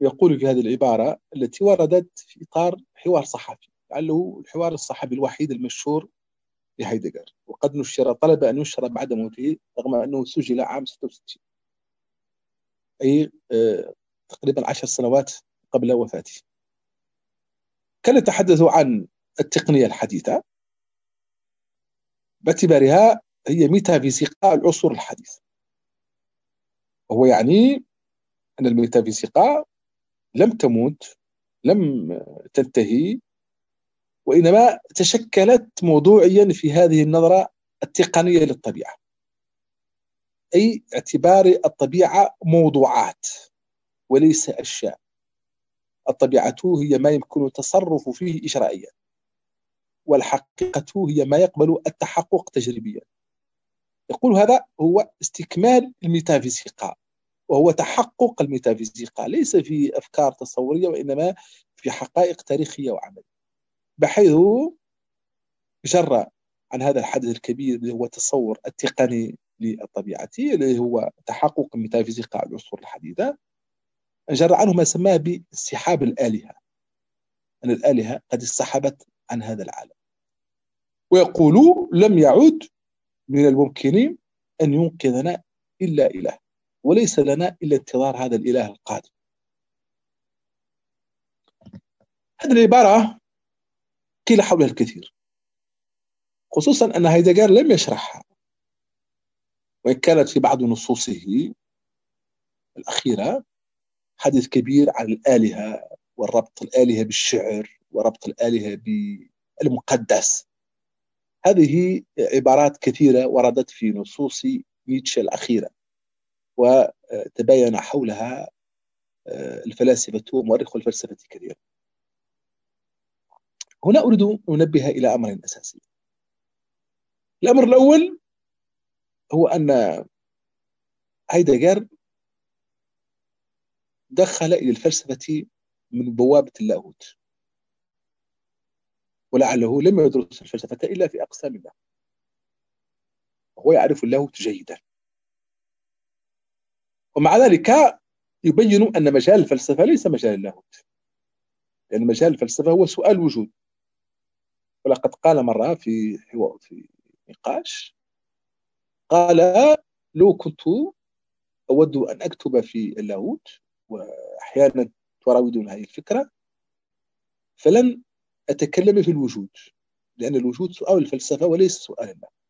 يقول في هذه العبارة التي وردت في إطار حوار صحفي لعله الحوار الصحفي الوحيد المشهور لهايدجر وقد نشر طلب أن ينشر بعد موته رغم أنه سجل عام 66 أي آه، تقريبا عشر سنوات قبل وفاته. كان يتحدث عن التقنية الحديثة باعتبارها هي ميتافيزيقا العصور الحديثة. وهو يعني أن الميتافيزيقا لم تموت لم تنتهي وإنما تشكلت موضوعيا في هذه النظرة التقنية للطبيعة. أي اعتبار الطبيعة موضوعات وليس أشياء. الطبيعة هي ما يمكن التصرف فيه إجرائيا والحقيقة هي ما يقبل التحقق تجريبيا. يقول هذا هو استكمال الميتافيزيقا وهو تحقق الميتافيزيقا ليس في أفكار تصورية وإنما في حقائق تاريخية وعملية. بحيث جرى عن هذا الحدث الكبير اللي هو التصور التقني للطبيعة اللي هو تحقق الميتافيزيقا العصور الحديثة جرى عنه ما سماه بانسحاب الآلهة. أن الآلهة قد انسحبت عن هذا العالم. ويقول لم يعد من الممكن أن ينقذنا إلا إله. وليس لنا إلا انتظار هذا الإله القادم. هذه العبارة قيل حولها الكثير خصوصا أن هايدغر لم يشرحها وإن كانت في بعض نصوصه الأخيرة حديث كبير عن الآلهة والربط الآلهة بالشعر وربط الآلهة بالمقدس. هذه عبارات كثيرة وردت في نصوص نيتشه الأخيرة. وتباين حولها آه، الفلاسفة ومؤرخو الفلسفة كثيرا هنا أريد أن أنبه إلى أمر أساسي. الأمر الأول هو أن هايدغر دخل إلى الفلسفة من بوابة اللاهوت ولعله لم يدرس الفلسفة إلا في أقسام الله. وهو يعرف اللاهوت جيدا. ومع ذلك يبين أن مجال الفلسفة ليس مجال اللاهوت. لأن مجال الفلسفة هو سؤال الوجود ولقد قال مرة في حوار في نقاش قال لو كنت أود أن أكتب في اللاهوت وأحيانا تراودون هذه الفكرة فلن أتكلم في الوجود لأن الوجود سؤال الفلسفة وليس سؤال اللاهوت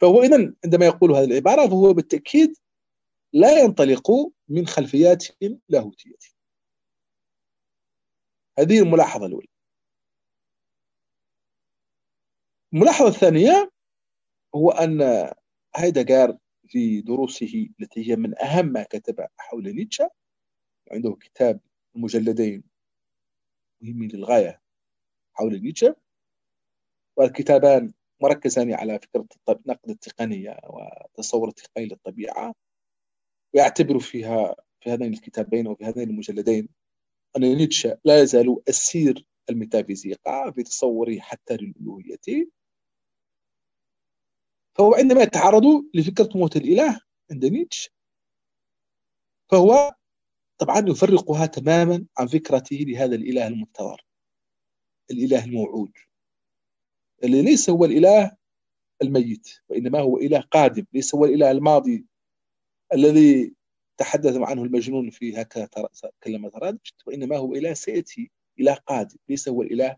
فهو إذا عندما يقول هذه العبارة فهو بالتأكيد لا ينطلق من خلفيات لاهوتية. هذه الملاحظة الأولى. الملاحظة الثانية هو أن هايدغار في دروسه التي هي من أهم ما كتب حول نيتشه عنده كتاب مجلدين مهمين للغاية حول نيتشه والكتابان مركزان على فكرة نقد التقنية وتصور التقني للطبيعة. ويعتبر فيها في هذين الكتابين وفي هذين المجلدين أن نيتشه لا يزال أسير الميتافيزيقا في تصوره حتى للألوهية. فهو عندما يتعرض لفكرة موت الإله عند نيتشه فهو طبعا يفرقها تماما عن فكرته لهذا الإله المنتظر الإله الموعود. اللي ليس هو الإله الميت وإنما هو إله قادم. ليس هو الإله الماضي الذي تحدث عنه المجنون في هكذا كلمة ترادشت وإنما هو إله سيأتي إله قادم. ليس هو الإله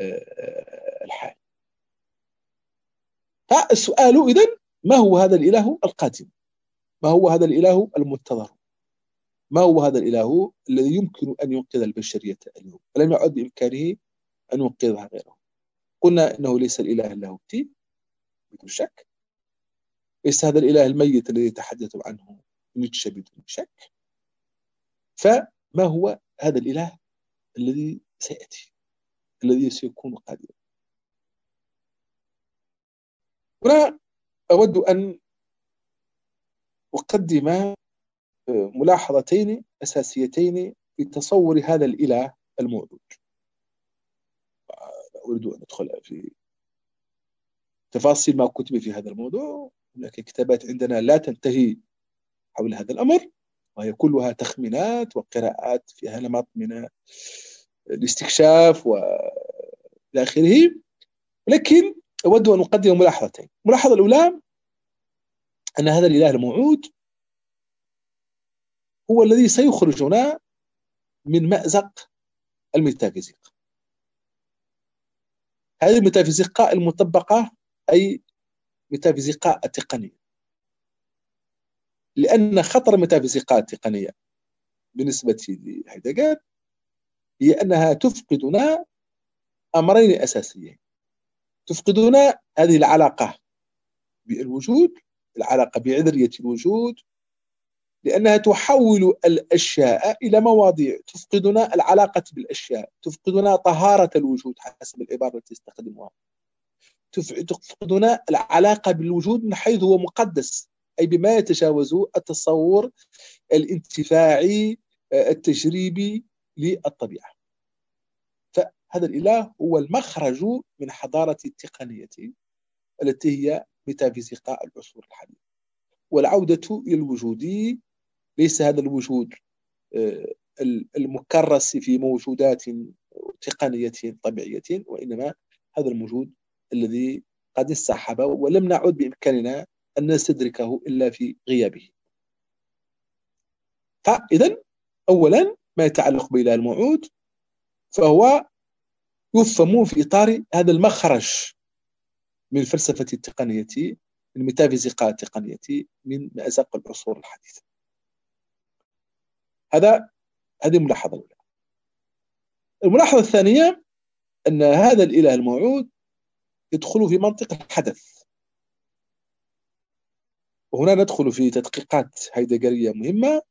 آه، الحالي فالسؤال إذن ما هو هذا الإله القادم؟ ما هو هذا الإله المنتظر؟ ما هو هذا الإله الذي يمكن أن ينقذ البشرية اليوم؟ فلم يعد بإمكانه أن ينقذها غيره؟ قلنا إنه ليس الإله اللاهوتي بدون شك. ليس هذا الإله الميت الذي يتحدث عنه نيتشه بدون شك. فما هو هذا الإله الذي سيأتي الذي سيكون قادما هنا أود أن أقدم ملاحظتين أساسيتين في تصور هذا الإله الموجود. أريد أن أدخل في تفاصيل ما كتب في هذا الموضوع هناك كتابات عندنا لا تنتهي حول هذا الأمر وهي كلها تخمينات وقراءات فيها نمط من الاستكشاف وإلى آخره. لكن أود أن أقدم ملاحظتين. الملاحظة الأولى أن هذا الإله الموعود هو الذي سيخرجنا من مأزق الميتافيزيق هذه الميتافيزيقا المطبقة أي ميتافيزيقا التقنية. لأن خطر الميتافيزيقا التقنية بالنسبة لهيدغر هي أنها تفقدنا أمرين أساسيين. تفقدنا هذه العلاقة بالوجود العلاقة بعذرية الوجود لأنها تحول الأشياء إلى مواضيع. تفقدنا العلاقة بالأشياء. تفقدنا طهارة الوجود حسب العبارة التي استخدمها تفقدنا العلاقة بالوجود من حيث هو مقدس أي بما يتجاوز التصور الانتفاعي التجريبي للطبيعة. فهذا الإله هو المخرج من حضارة التقنية التي هي ميتافيزيقا العصور الحديثة. والعودة إلى الوجود ليس هذا الوجود آه، المكرس في موجودات تقنية طبيعية وإنما هذا الوجود الذي قد انسحب ولم نعد بإمكاننا أن نستدركه إلا في غيابه. فإذا أولا ما يتعلق بإله الموعود فهو يفهم في إطار هذا المخرج من الفلسفة التقنية من الميتافيزيقا التقنية من مأزق العصور الحديثة. هذا هذه الملاحظة الأولى. الملاحظة الثانية أن هذا الإله الموعود يدخل في منطق الحدث. وهنا ندخل في تدقيقات هيدجرية مهمة.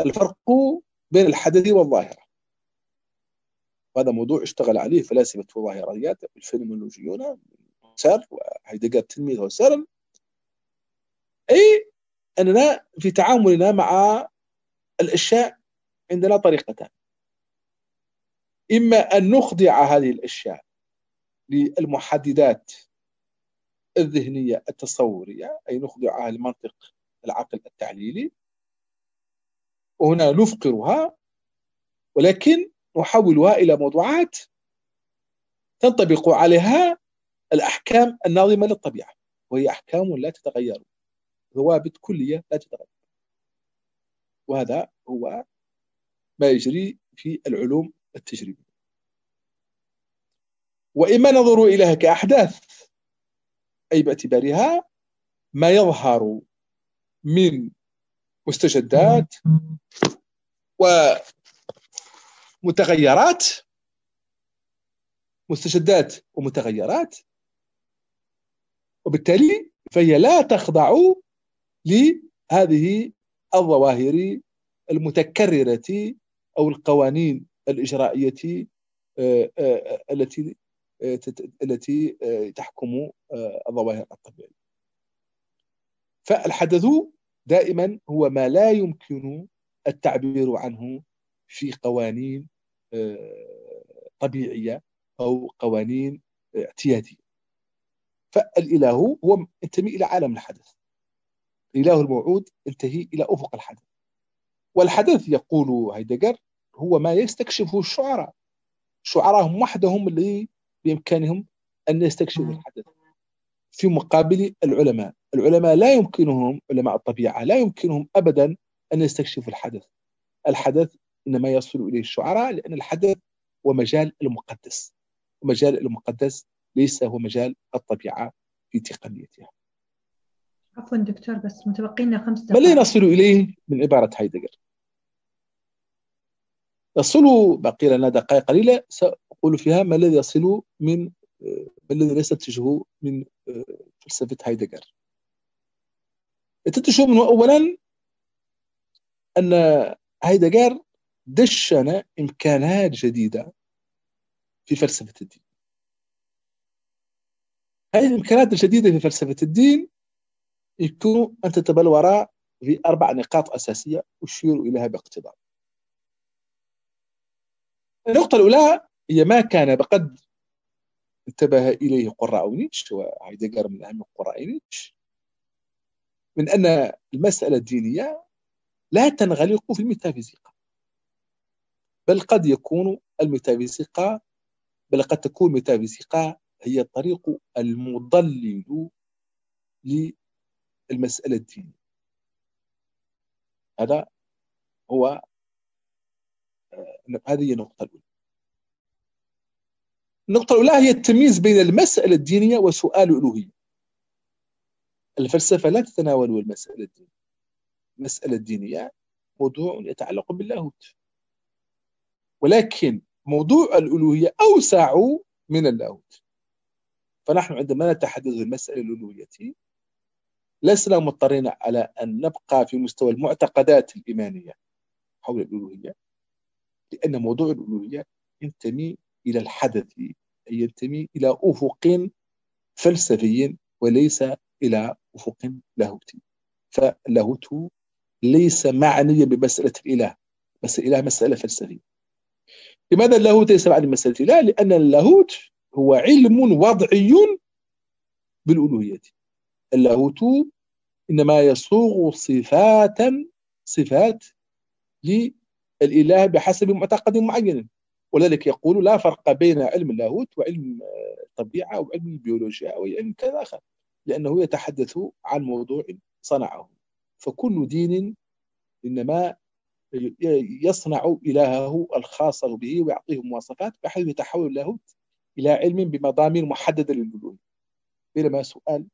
الفرق بين الحدث والظاهرة. وهذا موضوع اشتغل عليه فلاسفة الظاهريات الفينومولوجيون هوسرل وهيدجر تلميذ هوسرل أي أننا في تعاملنا مع الأشياء عندنا طريقتان. إما أن نخضع هذه الأشياء للمحددات الذهنية التصورية أي نخضعها لمنطق العقل التعليلي. وهنا نفقرها ولكن نحولها إلى موضوعات تنطبق عليها الأحكام الناظمة للطبيعة وهي أحكام لا تتغير ثوابت كلية لا تتغير. وهذا هو ما يجري في العلوم التجريبية. وإما ننظر إليها كأحداث أي باعتبارها ما يظهر من مستجدات ومتغيرات مستجدات ومتغيرات وبالتالي فهي لا تخضع لهذه الظواهر المتكررة أو القوانين الإجرائية آه، آه، التي آه، التي تحكم الظواهر الطبيعية. فالحدث دائما هو ما لا يمكن التعبير عنه في قوانين طبيعية أو قوانين اعتيادية. فالإله هو ينتمي إلى عالم الحدث. الإله الموعود ينتهي إلى أفق الحدث. والحدث يقول هيدجر هو ما يستكشفه الشعراء. الشعراء هم وحدهم اللي بإمكانهم أن يستكشفوا الحدث. في مقابل العلماء. العلماء لا يمكنهم علماء الطبيعة لا يمكنهم أبدا أن يستكشفوا الحدث. الحدث إنما يصل إليه الشعراء لأن الحدث هو مجال المقدس. ومجال المقدس ليس هو مجال الطبيعة في تقنيتها. عفوا دكتور بس متبقي لنا خمس دقائق ما الذي نصل إليه من عبارة هايدجر يصل باقي لنا دقائق قليلة سأقول فيها ما الذي يصل من ما الذي نستنتجه من فلسفة هايدجر تنتج منه أولا أن هايدجر دشن إمكانات جديدة في فلسفة الدين. هذه الإمكانات الجديدة في فلسفة الدين يمكن أن تتبلور في أربع نقاط أساسية أشير إليها باقتضاب النقطة الأولى هي ما كان قد انتبه إليه قراء نيتشه وهيدجر من أهم قراء نيتشه من أن المسألة الدينية لا تنغلق في الميتافيزيقا بل قد يكون الميتافيزيقا بل قد تكون الميتافيزيقا هي الطريق المضلل للمسألة الدينية هذا هو آه، هذه هي النقطة الأولى. النقطة الأولى هي التمييز بين المسألة الدينية وسؤال الألوهية. الفلسفة لا تتناول المسألة الدينية. المسألة الدينية موضوع يتعلق باللاهوت. ولكن موضوع الألوهية أوسع من اللاهوت. فنحن عندما نتحدث عن المسألة الألوهية لسنا مضطرين على أن نبقى في مستوى المعتقدات الإيمانية حول الألوهية لأن موضوع الألوهية ينتمي إلى الحدث ينتمي إلى أفق فلسفي وليس إلى أفق لاهوتي. فاللاهوت ليس معنيا بمسألة الإله بس الإله مسألة فلسفية. لماذا اللاهوت ليس معني بمسألة الإله؟ لأن اللاهوت هو علم وضعي بالألوهية. اللاهوت إنما يصوغ صفات صفات للإله بحسب معتقد معين. ولذلك يقول لا فرق بين علم اللاهوت وعلم الطبيعة أو علم البيولوجيا أو علم كذا آخر لأنه يتحدث عن موضوع صنعه. فكل دين إنما يصنع إلهه الخاص به ويعطيه مواصفات بحيث يتحول اللاهوت إلى علم بمضامين محددة للألوهية بينما سؤال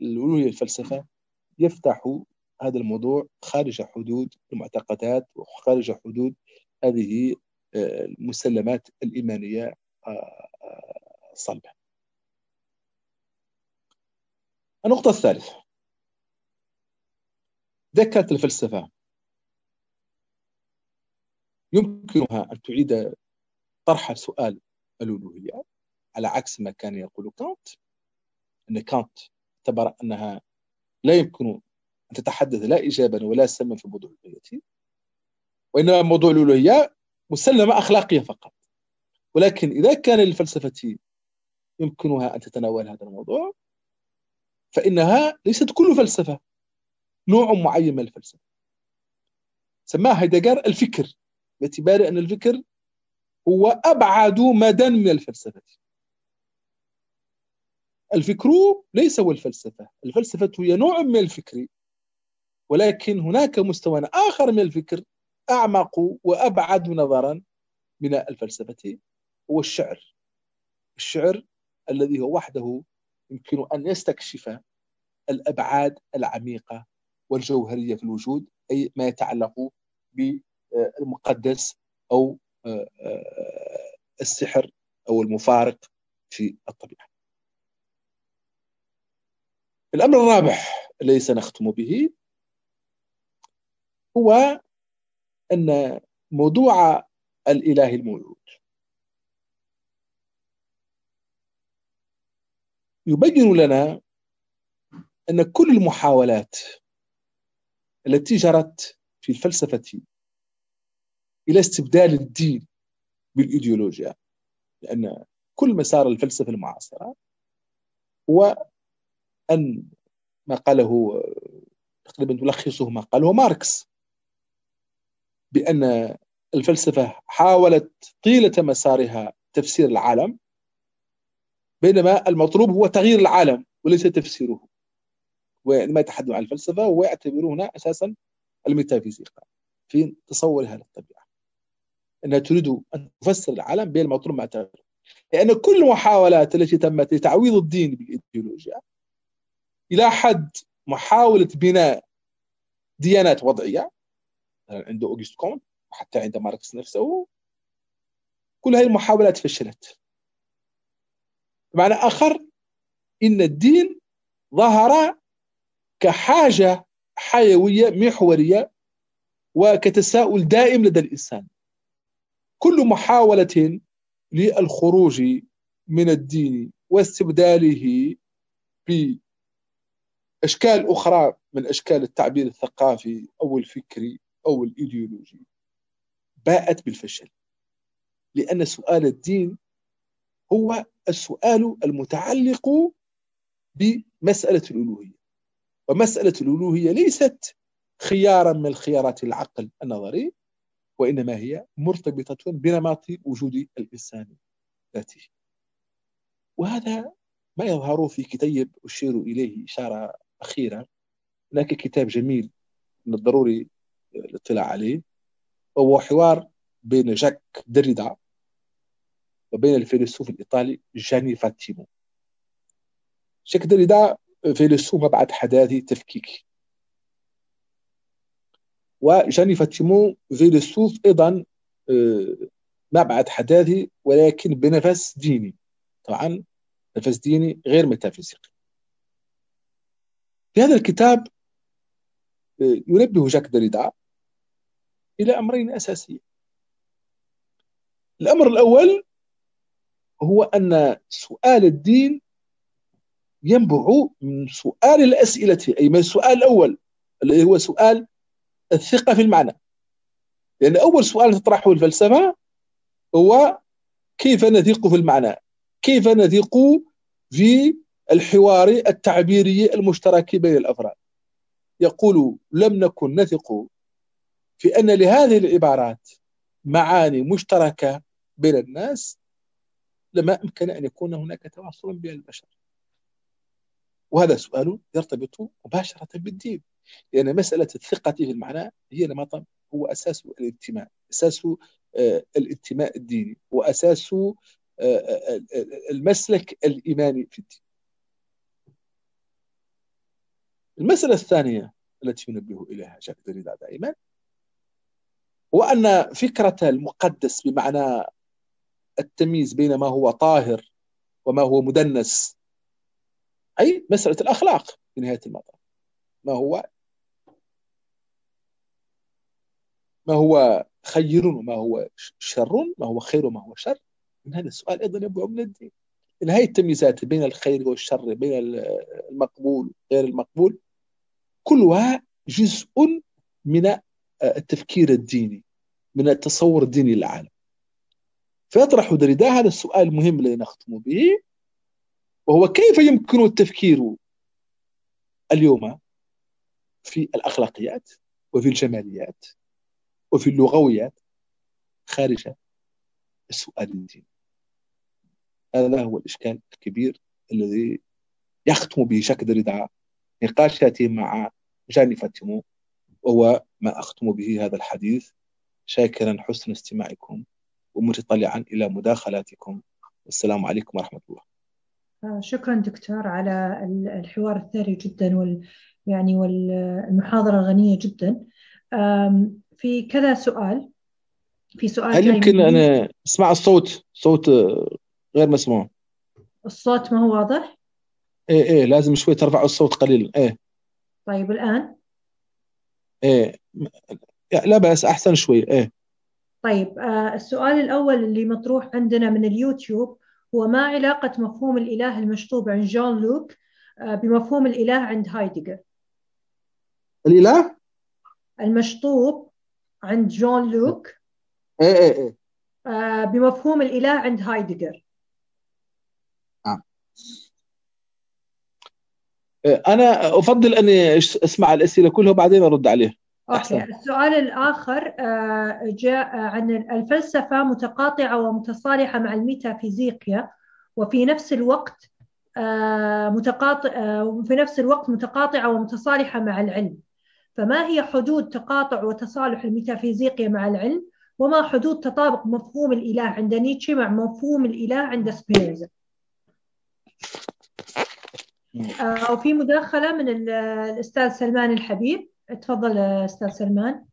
الألوهية الفلسفة يفتح هذا الموضوع خارج حدود المعتقدات وخارج حدود هذه آه، المسلمات الإيمانية الصلبة آه، آه، النقطة الثالثة. كانت الفلسفة. يمكنها أن تعيد طرح سؤال الألوهية على عكس ما كان يقول كانت أن كانت اعتبر أنها لا يمكن أن تتحدث لا إيجابا ولا سلما في موضوع الألوهية وإنما موضوع الألوهية مسلمة أخلاقية فقط. ولكن إذا كان للفلسفة يمكنها أن تتناول هذا الموضوع فإنها ليست كل فلسفة نوع معين من الفلسفة. سماها هيدجر الفكر باعتبار أن الفكر هو أبعد مدى من الفلسفة. الفكر ليس هو الفلسفة الفلسفة هي نوع من الفكر ولكن هناك مستوى آخر من الفكر أعمق وأبعد نظرا من الفلسفة هو الشعر. الشعر الذي هو وحده يمكن أن يستكشف الأبعاد العميقة والجوهرية في الوجود أي ما يتعلق بالمقدس أو آه، آه، السحر أو المفارق في الطبيعة. الأمر الرابع الذي سنختم به هو أن موضوع الإله الموجود يبين لنا أن كل المحاولات التي جرت في الفلسفة إلى استبدال الدين بالإيديولوجيا لأن كل مسار الفلسفة المعاصرة هو أن ما قاله تقريبا تلخصه ما قاله ماركس بأن الفلسفة حاولت طيلة مسارها تفسير العالم بينما المطلوب هو تغيير العالم وليس تفسيره. وعندما يتحدث عن الفلسفة هو يعتبر هنا أساسا الميتافيزيقا في تصورها للطبيعة أنها تريد أن تفسر العالم بينما المطلوب هو التغيير. لأن كل المحاولات التي تمت لتعويض الدين بالإيديولوجيا إلى حد محاولة بناء ديانات وضعية. عند أوغست كونت وحتى عند ماركس نفسه كل هذه المحاولات فشلت. بمعنى آخر إن الدين ظهر كحاجة حيوية محورية وكتساؤل دائم لدى الإنسان. كل محاولة للخروج من الدين واستبداله بأشكال أخرى من أشكال التعبير الثقافي أو الفكري أو الإيديولوجي. باءت بالفشل. لأن سؤال الدين هو السؤال المتعلق بمسألة الألوهية. ومسألة الألوهية ليست خيارا من خيارات العقل النظري وإنما هي مرتبطة بنمط وجود الإنسان ذاته. وهذا ما يظهر في كتيب أشير إليه إشارة أخيرة هناك كتاب جميل من الضروري الاطلاع عليه. وهو حوار بين جاك دريدا وبين الفيلسوف الإيطالي جاني فاتيمو. جاك دريدا فيلسوف بعد حداثي تفكيكي. وجاني فاتيمو فيلسوف أيضا آه، ما بعد حداثي ولكن بنفس ديني. طبعا نفس ديني غير ميتافيزيقي. في هذا الكتاب ينبه جاك دريدا إلى أمرين أساسيين. الأمر الأول هو أن سؤال الدين ينبع من سؤال الأسئلة أي من السؤال الأول الذي هو سؤال الثقة في المعنى. لأن أول سؤال تطرحه الفلسفة هو كيف نثق في المعنى؟ كيف نثق في الحوار التعبيري المشترك بين الأفراد. يقول لم نكن نثق في أن لهذه العبارات معاني مشتركة بين الناس لما أمكن أن يكون هناك تواصل بين البشر. وهذا سؤال يرتبط مباشرة بالدين لأن مسألة الثقة في المعنى هي نمط هو أساس الانتماء أساس آه، الانتماء الديني وأساس آه، آه، المسلك الإيماني في الدين. المسألة الثانية التي ينبه إليها جاك دريدا دائما هو أن فكرة المقدس بمعنى التمييز بين ما هو طاهر وما هو مدنس أي مسألة الأخلاق في نهاية المطاف. ما هو؟ ما هو خير وما هو شر؟ ما هو خير وما هو شر؟ من هذا السؤال أيضا ينبع من الدين. إن هذه التمييزات بين الخير والشر بين المقبول وغير المقبول. كلها جزء من التفكير الديني من التصور الديني للعالم. فيطرح دريدا هذا السؤال المهم الذي نختم به وهو كيف يمكن التفكير اليوم في الأخلاقيات وفي الجماليات وفي اللغويات خارج السؤال الديني؟ هذا هو الإشكال الكبير الذي يختم به شك دريدا نقاشاته مع جاني فاتيمو وهو ما أختم به هذا الحديث شاكرا حسن استماعكم ومتطلعا إلى مداخلاتكم. والسلام عليكم ورحمة الله. آه، شكرا دكتور على الحوار الثري جدا وال يعني والمحاضرة الغنية جدا. في كذا سؤال. في سؤال هل يمكن أن أسمع الصوت؟ صوت غير مسموع. الصوت ما هو واضح؟ إيه إيه لازم شوي ترفع الصوت قليلا إيه. طيب الآن؟ إيه. لا بأس أحسن شوي. إيه. طيب آه السؤال الأول اللي مطروح عندنا من اليوتيوب هو ما علاقة مفهوم الإله المشطوب عند جون لوك آه بمفهوم الإله عند هايدجر الإله؟ المشطوب عند جون لوك إيه إيه إيه. آه بمفهوم الإله عند هايدجر نعم أنا أفضل أني أسمع الأسئلة كلها وبعدين أرد عليها. Okay أحسن. السؤال الآخر آه، جاء عن الفلسفة متقاطعة ومتصالحة مع الميتافيزيقيا وفي نفس الوقت آه، متقاطع آه، وفي نفس الوقت متقاطعة ومتصالحة مع العلم. فما هي حدود تقاطع وتصالح الميتافيزيقيا مع العلم؟ وما حدود تطابق مفهوم الإله عند نيتشه مع مفهوم الإله عند سبينوزا وفي مداخلة من الأستاذ سلمان الحبيب. تفضل أستاذ سلمان.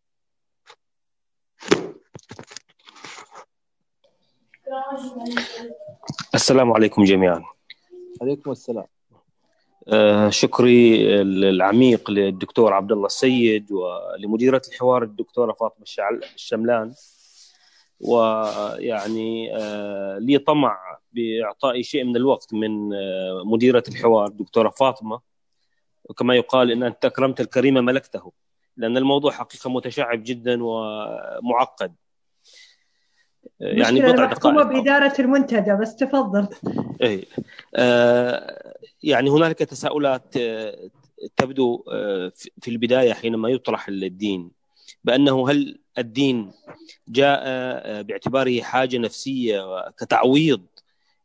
السلام عليكم جميعا. عليكم السلام. آه شكري العميق للدكتور عبد الله السيد ولمديرة الحوار الدكتورة فاطمة الشملان. ويعني آه لي طمع بإعطاء شيء من الوقت من آه مديرة الحوار الدكتورة فاطمة. وكما يقال إن أنت أكرمت الكريم ملكته لأن الموضوع حقيقة متشعب جدا ومعقد. يعني بضع دقائق. بإدارة المنتدى بس تفضل. اي آه يعني هنالك تساؤلات آه، تبدو آه، في البداية حينما يطرح الدين بأنه هل الدين جاء آه، باعتباره حاجة نفسية كتعويض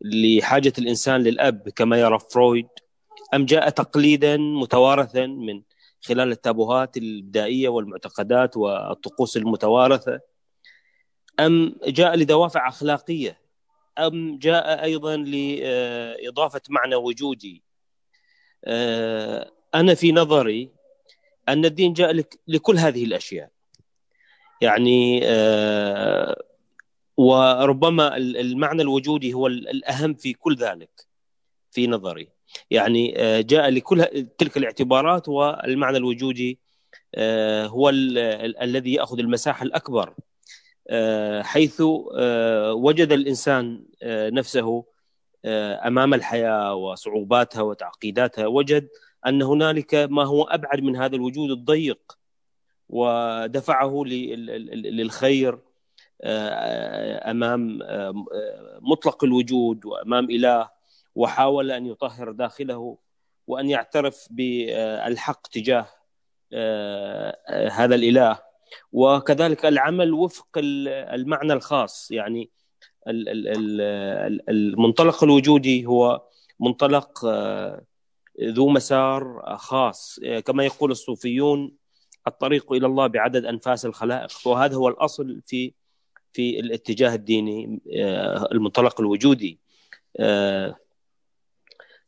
لحاجة الإنسان للأب كما يرى فرويد أم جاء تقليدا متوارثا من خلال التابوهات البدائية والمعتقدات والطقوس المتوارثة أم جاء لدوافع أخلاقية أم جاء أيضا لإضافة معنى وجودي. آه، أنا في نظري أن الدين جاء لكل هذه الأشياء. يعني آه، وربما المعنى الوجودي هو الأهم في كل ذلك في نظري. يعني جاء لكل تلك الاعتبارات والمعنى الوجودي هو الذي يأخذ المساحه الأكبر حيث وجد الإنسان نفسه أمام الحياة وصعوباتها وتعقيداتها وجد أن هنالك ما هو أبعد من هذا الوجود الضيق ودفعه للخير أمام مطلق الوجود وأمام إله وحاول أن يطهر داخله وأن يعترف بالحق تجاه هذا الإله. وكذلك العمل وفق المعنى الخاص. يعني المنطلق الوجودي هو منطلق ذو مسار خاص. كما يقول الصوفيون الطريق إلى الله بعدد أنفاس الخلائق. وهذا هو الأصل في في الاتجاه الديني المنطلق الوجودي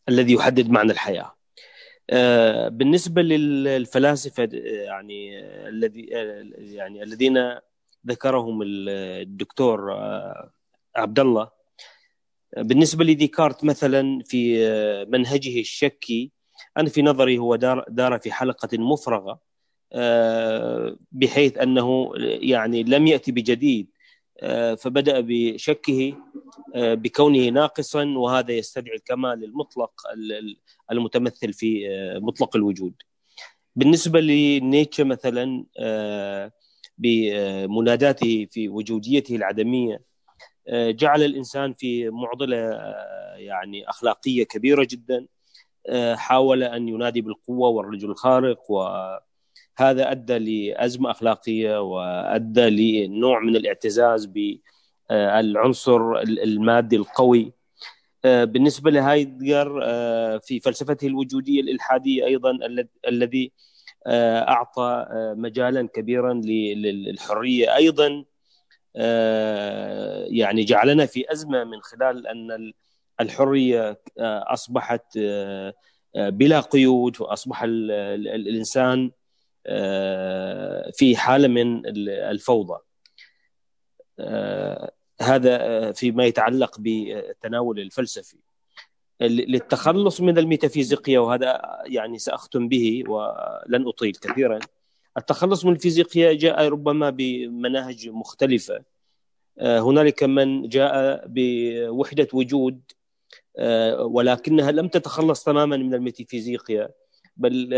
الذي يحدد معنى الحياة. بالنسبة للفلاسفة يعني الذي يعني الذين ذكرهم الدكتور عبد الله بالنسبة لديكارت مثلا في منهجه الشكي أنا في نظري هو دار دار في حلقة مفرغة بحيث أنه يعني لم يأتي بجديد. فبدأ بشكه بكونه ناقصا وهذا يستدعي الكمال المطلق المتمثل في مطلق الوجود. بالنسبة لنيتشه مثلا بمناداته في وجوديته العدمية جعل الإنسان في معضلة يعني أخلاقية كبيرة جدا حاول أن ينادي بالقوة والرجل الخارق وهذا أدى لأزمة أخلاقية وأدى لنوع من الاعتزاز بالعنصر المادي القوي. بالنسبة لهايدجر في فلسفته الوجودية الإلحادية أيضا الذي أعطى مجالا كبيرا للحرية. أيضا يعني جعلنا في أزمة من خلال أن الحرية أصبحت بلا قيود وأصبح الإنسان في حالة من الفوضى. هذا فيما يتعلق بالتناول الفلسفي. للتخلص من الميتافيزيقيا وهذا يعني سأختم به ولن أطيل كثيرا. التخلص من الفيزيقيا جاء ربما بمناهج مختلفة. هنالك من جاء بوحدة وجود ولكنها لم تتخلص تماما من الميتافيزيقيا بل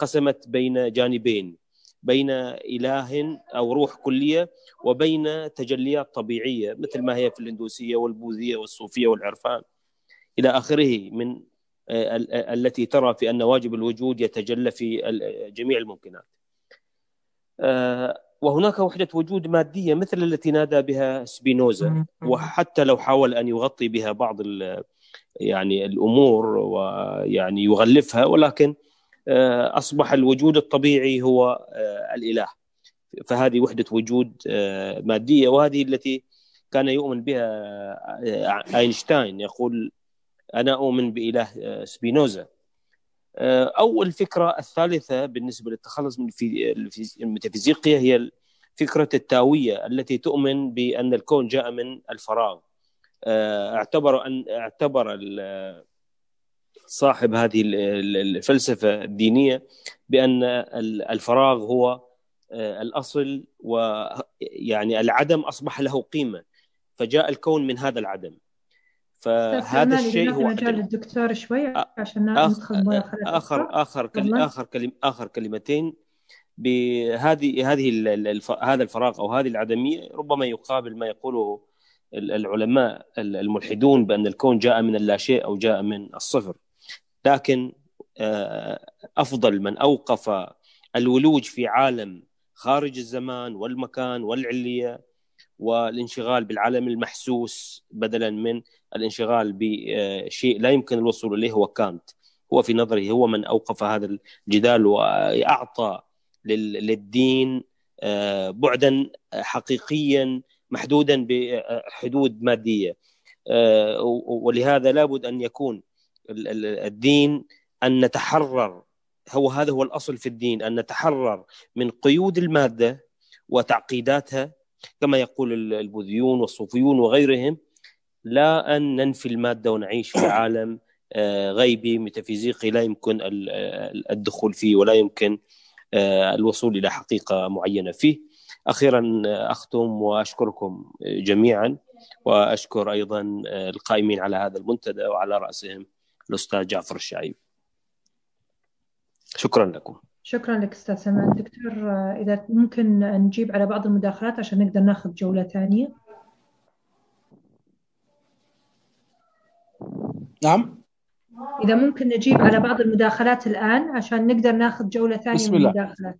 قسمت بين جانبين بين إله أو روح كلية وبين تجليات طبيعية مثل ما هي في الهندوسية والبوذية والصوفية والعرفان. إلى آخره من التي ترى في أن واجب الوجود يتجلى في جميع الممكنات. وهناك وحدة وجود مادية مثل التي نادى بها سبينوزا وحتى لو حاول أن يغطي بها بعض يعني الأمور ويعني يغلفها ولكن أصبح الوجود الطبيعي هو الإله. فهذه وحدة وجود مادية وهذه التي كان يؤمن بها أينشتاين. يقول أنا أؤمن بإله سبينوزا. أو الفكرة الثالثة بالنسبة للتخلص من الميتافيزيقيا هي فكرة التاوية التي تؤمن بأن الكون جاء من الفراغ. اعتبر أن اعتبر صاحب هذه الفلسفة الدينية بأن الفراغ هو الأصل ويعني العدم أصبح له قيمة فجاء الكون من هذا العدم. فهذا الشيء هو مجال الدكتور شوي عشان ندخل آخر آخر كلم آخر كلم آخر كلمتين. بهذه هذه هذا الفراغ أو هذه العدمية ربما يقابل ما يقوله العلماء الملحدون بأن الكون جاء من اللاشيء أو جاء من الصفر. لكن أفضل من أوقف الولوج في عالم خارج الزمان والمكان والعليه والانشغال بالعالم المحسوس بدلا من الانشغال بشيء لا يمكن الوصول إليه هو كانت. هو في نظري هو من أوقف هذا الجدال وأعطى للدين بعدا حقيقيا محدودا بحدود مادية. ولهذا لابد أن يكون الدين أن نتحرر هو هذا هو الأصل في الدين أن نتحرر من قيود المادة وتعقيداتها كما يقول البوذيون والصوفيون وغيرهم لا أن ننفي المادة ونعيش في عالم غيبي ميتافيزيقي لا يمكن الدخول فيه ولا يمكن الوصول إلى حقيقة معينة فيه. أخيرا أختم وأشكركم جميعا وأشكر أيضا القائمين على هذا المنتدى وعلى رأسهم الأستاذ جعفر الشعيب. شكرا لكم. شكرا لك أستاذ سلمان دكتور إذا ممكن نجيب على بعض المداخلات عشان نقدر ناخذ جولة ثانية. نعم إذا ممكن نجيب على بعض المداخلات الآن عشان نقدر ناخذ جولة ثانية بسم من الله. المداخلات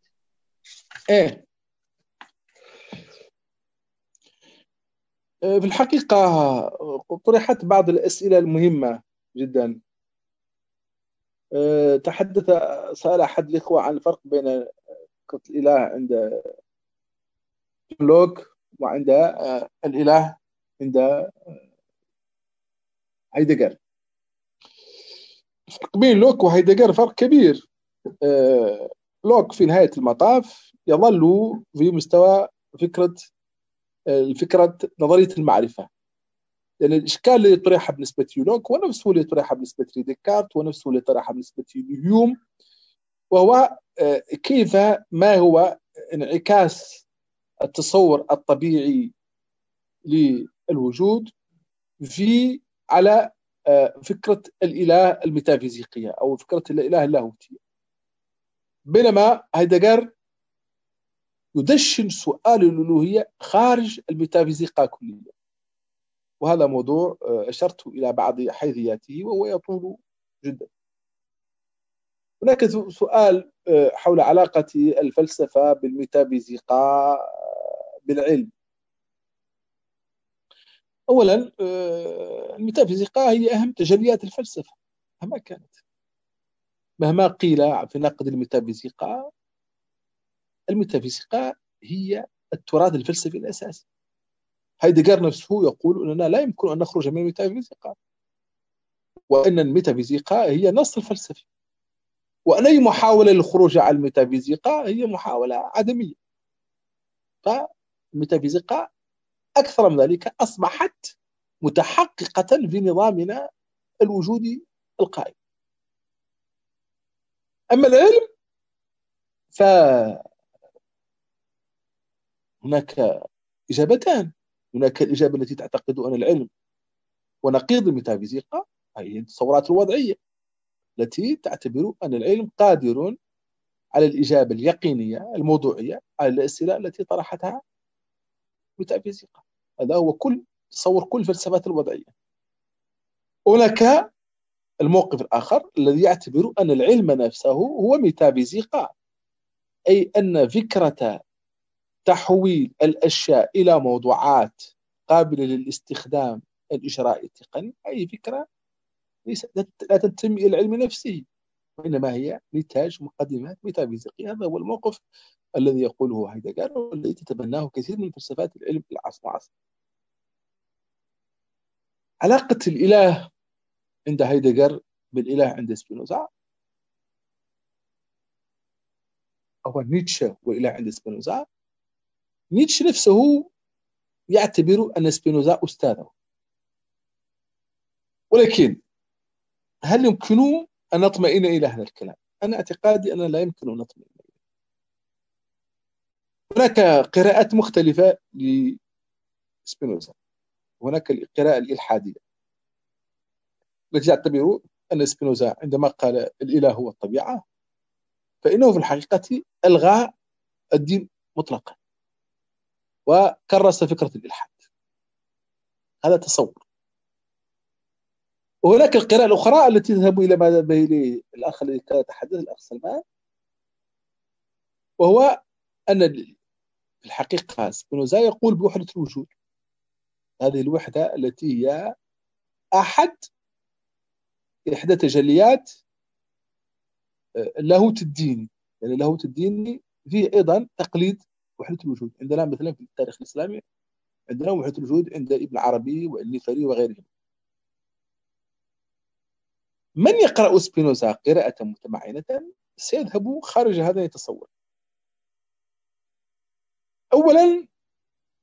إيه آه، في الحقيقة طرحت بعض الأسئلة المهمة جدا آه، تحدث سأل أحد الإخوة عن الفرق بين فكرة الإله عند لوك وعند آه، الإله عند هايدجر الفرق بين لوك وهايدجر فرق كبير. لوك في نهاية المطاف يظل في مستوى فكرة الفكرة نظرية المعرفة. لأن الإشكال الذي طرح بالنسبة لوك هو نفسه الذي طرح بالنسبة لديكارت ونفسه الذي طرح بالنسبة لهيوم وهو آه، كيف ما هو انعكاس التصور الطبيعي للوجود في على آه، فكرة الإله الميتافيزيقية أو فكرة الإله اللاهوتية بينما هايدجر يدشن سؤال الألوهية خارج الميتافيزيقا كليا وهذا موضوع آه، أشرت إلى بعض حيثياته وهو يطول جدا. هناك سؤال آه، حول علاقة الفلسفة بالميتافيزيقا آه، بالعلم. أولا الميتافيزيقا هي أهم تجليات الفلسفة مهما كانت. مهما قيل في نقد الميتافيزيقا الميتافيزيقا هي التراث الفلسفي الأساسي. هايدجر نفسه يقول أننا لا يمكن أن نخرج من الميتافيزيقا وأن الميتافيزيقا هي نص الفلسفي وأن أي محاولة للخروج عن الميتافيزيقا هي محاولة عدمية. فالميتافيزيقا أكثر من ذلك أصبحت متحققة في نظامنا الوجودي القائم. أما العلم فهناك إجابتان. هناك الإجابة التي تعتقد أن العلم ونقيض الميتافيزيقا هي التصورات الوضعية التي تعتبر أن العلم قادر على الإجابة اليقينية الموضوعية على الأسئلة التي طرحتها الميتافيزيقا هذا هو كل تصور كل الفلسفات الوضعية. هناك الموقف الآخر الذي يعتبر أن العلم نفسه هو ميتافيزيقا أي أن فكرة تحويل الأشياء إلى موضوعات قابلة للاستخدام الإجرائي التقني. أي فكرة لا تنتمي إلى العلم نفسه وإنما هي نتاج مقدمات ميتافيزيقية. هذا هو الموقف الذي يقوله هايدجر والذي تتبناه كثير من فلسفات العلم في العصر العصر. علاقة الإله عند هايدجر بالإله عند سبينوزا. أو نيتشه والإله عند سبينوزا. نيتشه نفسه يعتبر أن سبينوزا أستاذه ولكن هل يمكن أن نطمئن إلى هذا الكلام؟ أنا اعتقادي أن لا يمكن أن نطمئن إليه. هناك قراءات مختلفة لسبينوزا هناك القراءة الإلحادية التي تعتبر أن سبينوزا عندما قال الإله هو الطبيعة فإنه في الحقيقة ألغى الدين مطلقا وكرس فكرة الإلحاد. هذا تصور. وهناك القراءة الأخرى التي تذهب إلى ما ذهب إليه الأخ الذي كان يتحدث الأخ سلمان. وهو أن في الحقيقة سبينوزا يقول بوحدة الوجود. هذه الوحدة التي هي أحد إحدى تجليات اللاهوت الديني يعني اللاهوت الديني فيه أيضا تقليد وحدة الوجود. عندنا مثلا في التاريخ الإسلامي عندنا وحدة الوجود عند ابن عربي والنفري وغيرهم. من يقرأ سبينوزا قراءة متمعنة سيذهب خارج هذا التصور أولا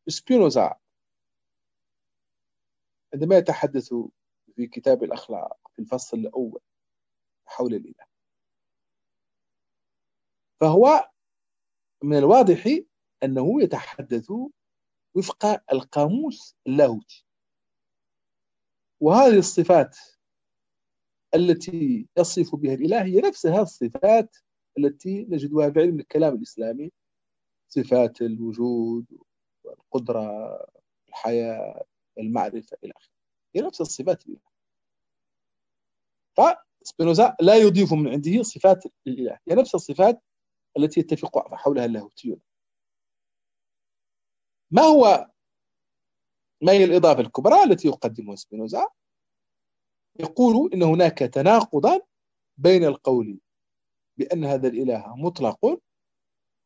سبينوزا عندما يتحدث في كتاب الأخلاق في الفصل الأول حول الإله فهو من الواضح أنه يتحدث وفق القاموس اللاهوتي. وهذه الصفات التي يصف بها الإله هي نفسها الصفات التي نجدها في علم الكلام الإسلامي. صفات الوجود والقدرة الحياة المعرفة إلى آخره. هي نفس الصفات الإله. فسبينوزا لا يضيف من عنده صفات الإله. هي نفس الصفات التي يتفق حولها اللاهوتيون. ما هو ما هي الإضافة الكبرى التي يقدمها سبينوزا؟ يقول إن هناك تناقضا بين القول بأن هذا الإله مطلق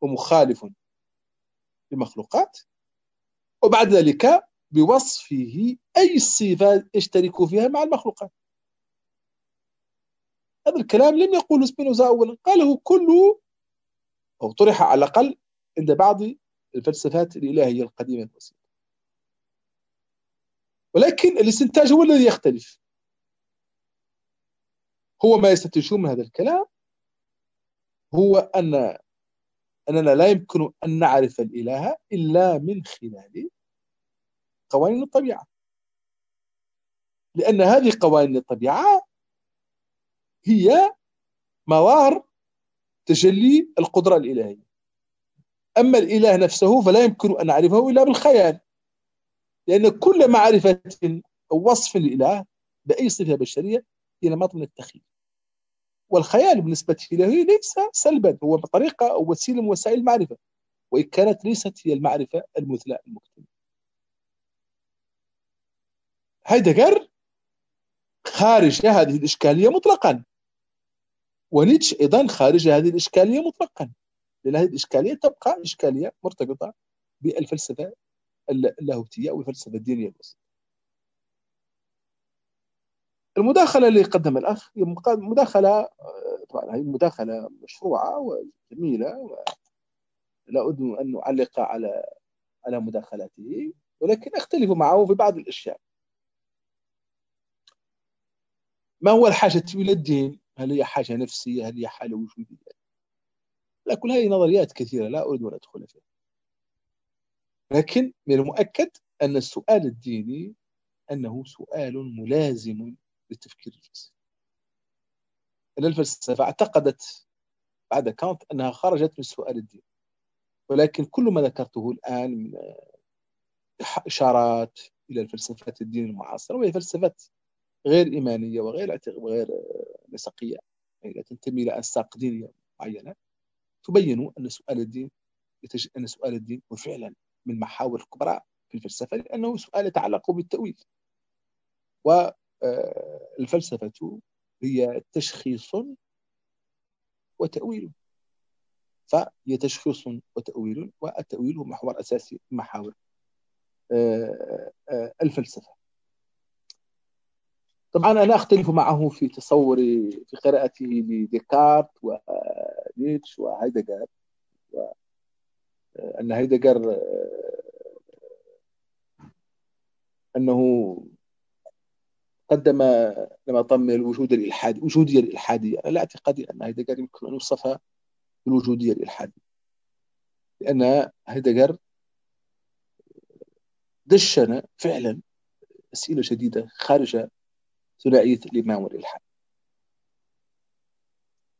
ومخالف للمخلوقات وبعد ذلك بوصفه أي صفة يشترك فيها مع المخلوقات. هذا الكلام لم يقوله سبينوزا أولا قاله كله أو طرح على الأقل عند بعض الفلسفات الإلهية القديمة البسيطة. ولكن الاستنتاج هو الذي يختلف. هو ما يستنتجون من هذا الكلام هو أن أننا لا يمكن أن نعرف الإله إلا من خلال قوانين الطبيعة. لأن هذه قوانين الطبيعة هي موار تجلي القدرة الإلهية. أما الإله نفسه فلا يمكن أن نعرفه إلا بالخيال لأن كل معرفة أو وصف للإله بأي صفة بشرية هي نمط من التخيل. والخيال بالنسبة له ليس سلبا هو بطريقة أو وسيلة من وسائل المعرفة وإن كانت ليست هي المعرفة المثلى المكتملة هايدغر خارج هذه الإشكالية مطلقا ونيتش أيضا خارج هذه الإشكالية مطلقا. لأن هذه الإشكالية تبقى إشكالية مرتبطة بالفلسفة اللاهوتية أو الفلسفة الدينية البسيطة. المداخلة اللي قدم الأخ هي مداخلة طبعا هي مداخلة مشروعة وجميلة ولا أريد أن أعلق على على مداخلاته ولكن أختلف معه في بعض الأشياء. ما هو الحاجة إلى الدين؟ هل هي حاجة نفسية؟ هل هي حالة وجودية؟ لا كل هذه نظريات كثيرة لا أريد أن أدخل فيها. لكن من المؤكد أن السؤال الديني أنه سؤال ملازم للتفكير الفلسفي. أن الفلسفة اعتقدت بعد كانت أنها خرجت من السؤال الديني. ولكن كل ما ذكرته الآن من إشارات إلى الفلسفات الدين المعاصرة وهي فلسفات غير إيمانية وغير وغير نسقية. يعني لا تنتمي إلى أنساق دينية معينة. تبين أن سؤال الدين أن سؤال الدين هو فعلا من المحاور الكبرى في الفلسفة لأنه سؤال يتعلق بالتأويل. والفلسفة آه، هي تشخيص وتأويل. فهي تشخيص وتأويل والتأويل هو محور أساسي محاور آه، آه، الفلسفة. طبعا أنا أختلف معه في تصوري في قراءته لديكارت ونيتش وهايدجر أن هايدجر أنه قدم لما طم الوجود الإلحادي وجودية الإلحادية. أنا لا اعتقادي أن هايدجر يمكن أن يوصفها بالوجودية الإلحادية لأن هايدجر دشن فعلا أسئلة شديدة خارج ثنائيه الامام والالحاد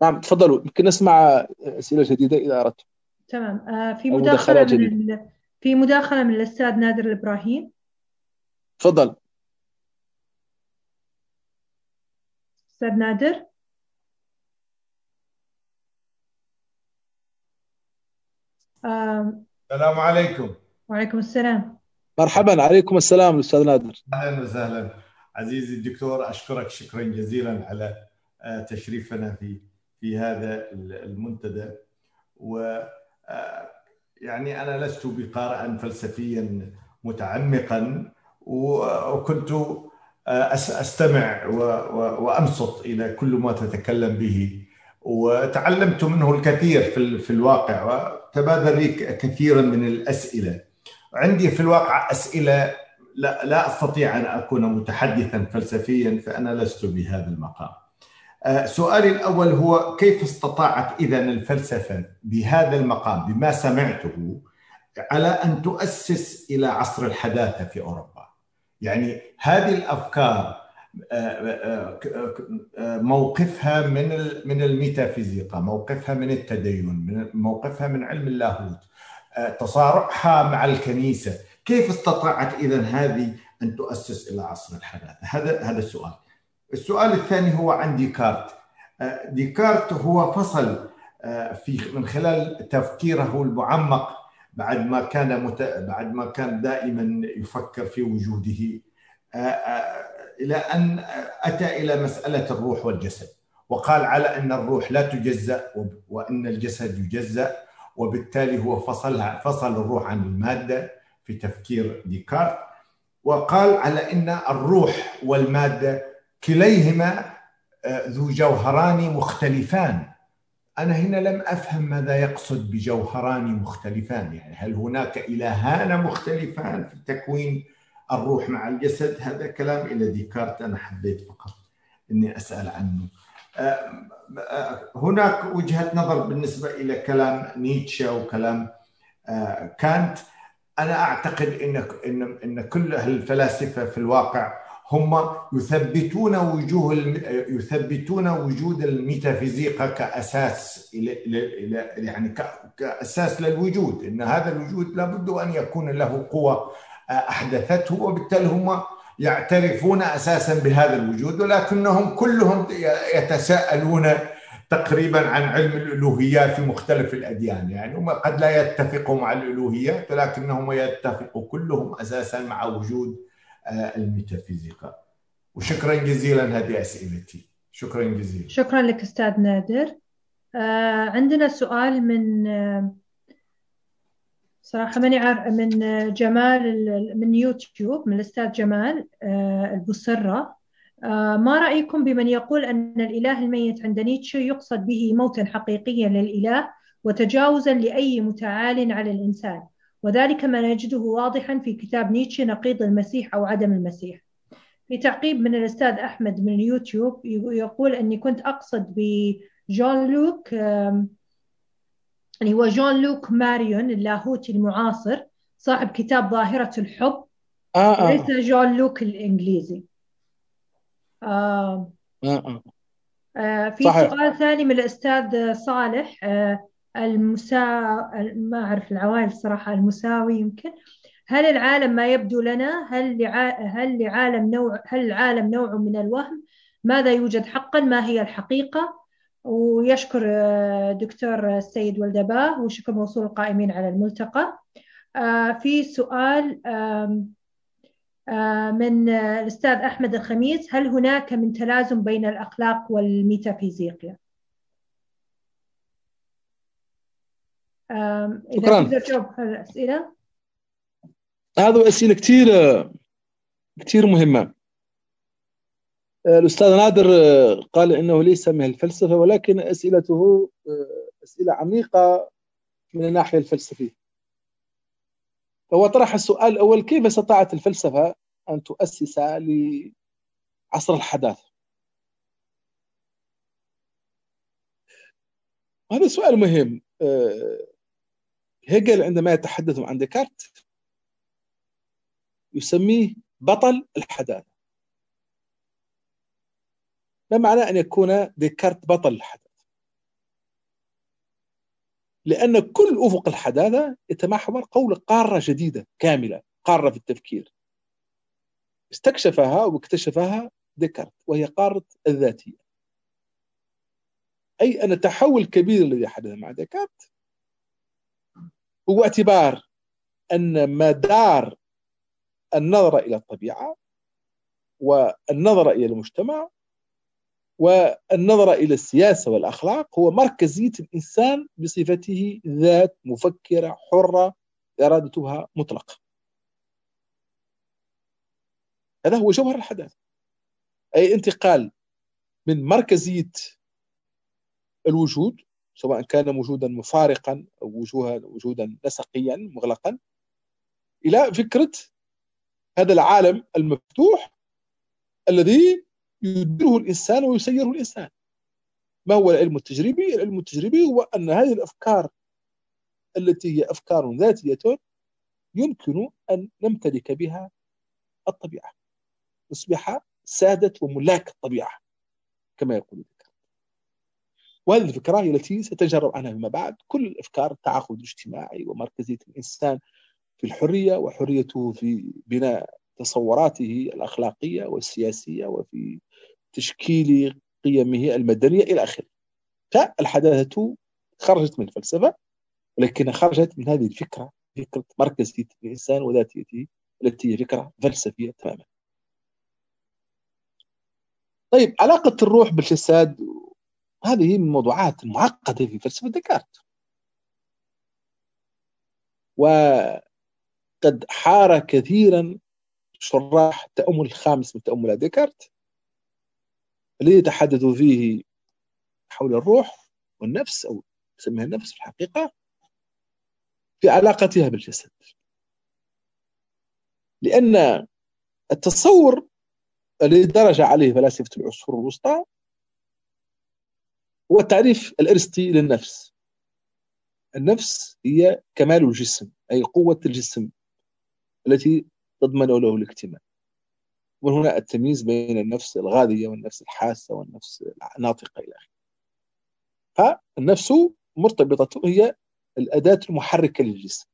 نعم تفضلوا. يمكن نسمع أسئلة جديدة إذا اردت تمام. آه في مداخلة من ال... في مداخلة من الأستاذ نادر الابراهيم تفضل. أستاذ نادر. آه... السلام عليكم. وعليكم السلام. مرحبا. عليكم السلام أستاذ نادر. أهلا وسهلا. عزيزي الدكتور أشكرك شكرا جزيلا على آه، تشريفنا في في هذا المنتدى. و آه، يعني أنا لست بقارئا فلسفيا متعمقا وكنت آه، أستمع وأنصت إلى كل ما تتكلم به. وتعلمت منه الكثير في في الواقع وتبادل لي كثيرا من الأسئلة. عندي في الواقع أسئلة لا, لا أستطيع أن أكون متحدثا فلسفيا فأنا لست بهذا المقام. آه، سؤالي الأول هو كيف استطاعت اذا الفلسفة بهذا المقام بما سمعته على أن تؤسس إلى عصر الحداثة في أوروبا؟ يعني هذه الأفكار موقفها من من الميتافيزيقا موقفها من التدين من موقفها من علم اللاهوت تصارعها مع الكنيسة كيف استطاعت اذا هذه أن تؤسس إلى عصر الحداثه هذا هذا السؤال. السؤال الثاني هو عن ديكارت. ديكارت هو فصل في من خلال تفكيره المعمق بعد ما كان مت... بعد ما كان دائما يفكر في وجوده إلى أن أتى إلى مسألة الروح والجسد. وقال على أن الروح لا تجزأ وأن الجسد يجزأ وبالتالي هو فصلها فصل الروح عن المادة. في تفكير ديكارت وقال على إن الروح والمادة كليهما ذو جوهران مختلفان. أنا هنا لم أفهم ماذا يقصد بجوهران مختلفان. يعني هل هناك إلهان مختلفان في تكوين الروح مع الجسد؟ هذا كلام إلى ديكارت أنا حبيت فقط إني أسأل عنه. هناك وجهة نظر بالنسبة إلى كلام نيتشه وكلام كانت. أنا أعتقد إن إن إن كل الفلاسفة في الواقع هم يثبتون وجوه يثبتون وجود الميتافيزيقا كأساس يعني كأساس للوجود إن هذا الوجود لابد أن يكون له قوة أحدثته وبالتالي هم يعترفون أساسا بهذا الوجود ولكنهم كلهم يتساءلون تقريبا عن علم الالوهيات في مختلف الأديان. يعني هم قد لا يتفقوا مع الالوهيات ولكنهم يتفقوا كلهم أساسا مع وجود الميتافيزيقا. وشكرا جزيلا هذه أسئلتي. شكرا جزيلا. شكرا لك أستاذ نادر. عندنا سؤال من صراحة ماني عارف من جمال من يوتيوب من الأستاذ جمال البصرة. ما رأيكم بمن يقول أن الإله الميت عند نيتشه يقصد به موتا حقيقيا للإله وتجاوزا لأي متعال على الإنسان؟ وذلك ما نجده واضحا في كتاب نيتشه نقيض المسيح أو عدم المسيح. في تعقيب من الأستاذ أحمد من اليوتيوب يقول أني كنت أقصد بجون لوك اللي هو جون لوك ماريون اللاهوتي المعاصر صاحب كتاب ظاهرة الحب آه آه. ليس جون لوك الإنجليزي. آه. آه آه في صحيح. سؤال ثاني من الأستاذ صالح آه المسا ما أعرف العوائل صراحة المساوي يمكن. هل العالم ما يبدو لنا؟ هل لع... هل لعالم نوع هل العالم نوع من الوهم؟ ماذا يوجد حقا؟ ما هي الحقيقة؟ ويشكر دكتور السيد والدباه وشكر موصول القائمين على الملتقى. في سؤال من الأستاذ أحمد الخميس هل هناك من تلازم بين الأخلاق والميتافيزيقيا؟ إذا شكراً. تقدر تجاوب على الأسئلة هذا أسئلة كثير كثير مهمة الأستاذ نادر قال إنه ليس من الفلسفة ولكن أسئلته أسئلة عميقة من الناحية الفلسفية فهو طرح السؤال الأول كيف استطاعت الفلسفة أن تؤسس لعصر الحداثة؟ هذا سؤال مهم. هيجل عندما يتحدث عن ديكارت يسميه بطل الحداثة. ما معنى أن يكون ديكارت بطل الحداثة. لأن كل أفق الحداثة يتمحور قول قارة جديدة كاملة قارة في التفكير. استكشفها واكتشفها ديكارت وهي قارة الذاتية. أي أن التحول الكبير الذي حدث مع ديكارت هو اعتبار أن مدار النظر إلى الطبيعة والنظر إلى المجتمع والنظر إلى السياسة والأخلاق هو مركزيه الانسان بصفته ذات مفكرة حرة إرادتها مطلقة. هذا هو جوهر الحداثة. أي انتقال من مركزية الوجود سواء كان وجودا مفارقا أو وجودا نسقيا مغلقا إلى فكرة هذا العالم المفتوح الذي يديره الإنسان ويسيره الإنسان. ما هو العلم التجريبي؟ العلم التجريبي هو أن هذه الأفكار التي هي أفكار ذاتية يمكن أن نمتلك بها الطبيعة. نصبح سادة وملاك الطبيعة كما يقول وهذه الفكرة هي التي ستجرب عنها فيما بعد كل الأفكار التعاقد الاجتماعي ومركزية الإنسان في الحرية وحريته في بناء تصوراته الأخلاقية والسياسية وفي تشكيل قيمه المدنية إلى آخره. فالحداثة خرجت من الفلسفة ولكن خرجت من هذه الفكرة فكرة مركزية الإنسان وذاتيته التي هي فكرة فلسفية تماما. طيب علاقة الروح بالجسد هذه من الموضوعات المعقدة في فلسفة ديكارت. وقد حار كثيرا شراح التأمل الخامس من تأملات ديكارت. الذي يتحدث فيه حول الروح والنفس أو يسميها النفس في الحقيقة في علاقتها بالجسد. لأن التصور الذي درج عليه فلاسفة العصور الوسطى هو التعريف الأرسطي للنفس. النفس هي كمال الجسم أي قوة الجسم التي تضمن له الاكتمال. ومن هنا التمييز بين النفس الغاذية والنفس الحاسة والنفس الناطقة إلى آخره. فالنفس مرتبطة هي الأداة المحركة للجسم.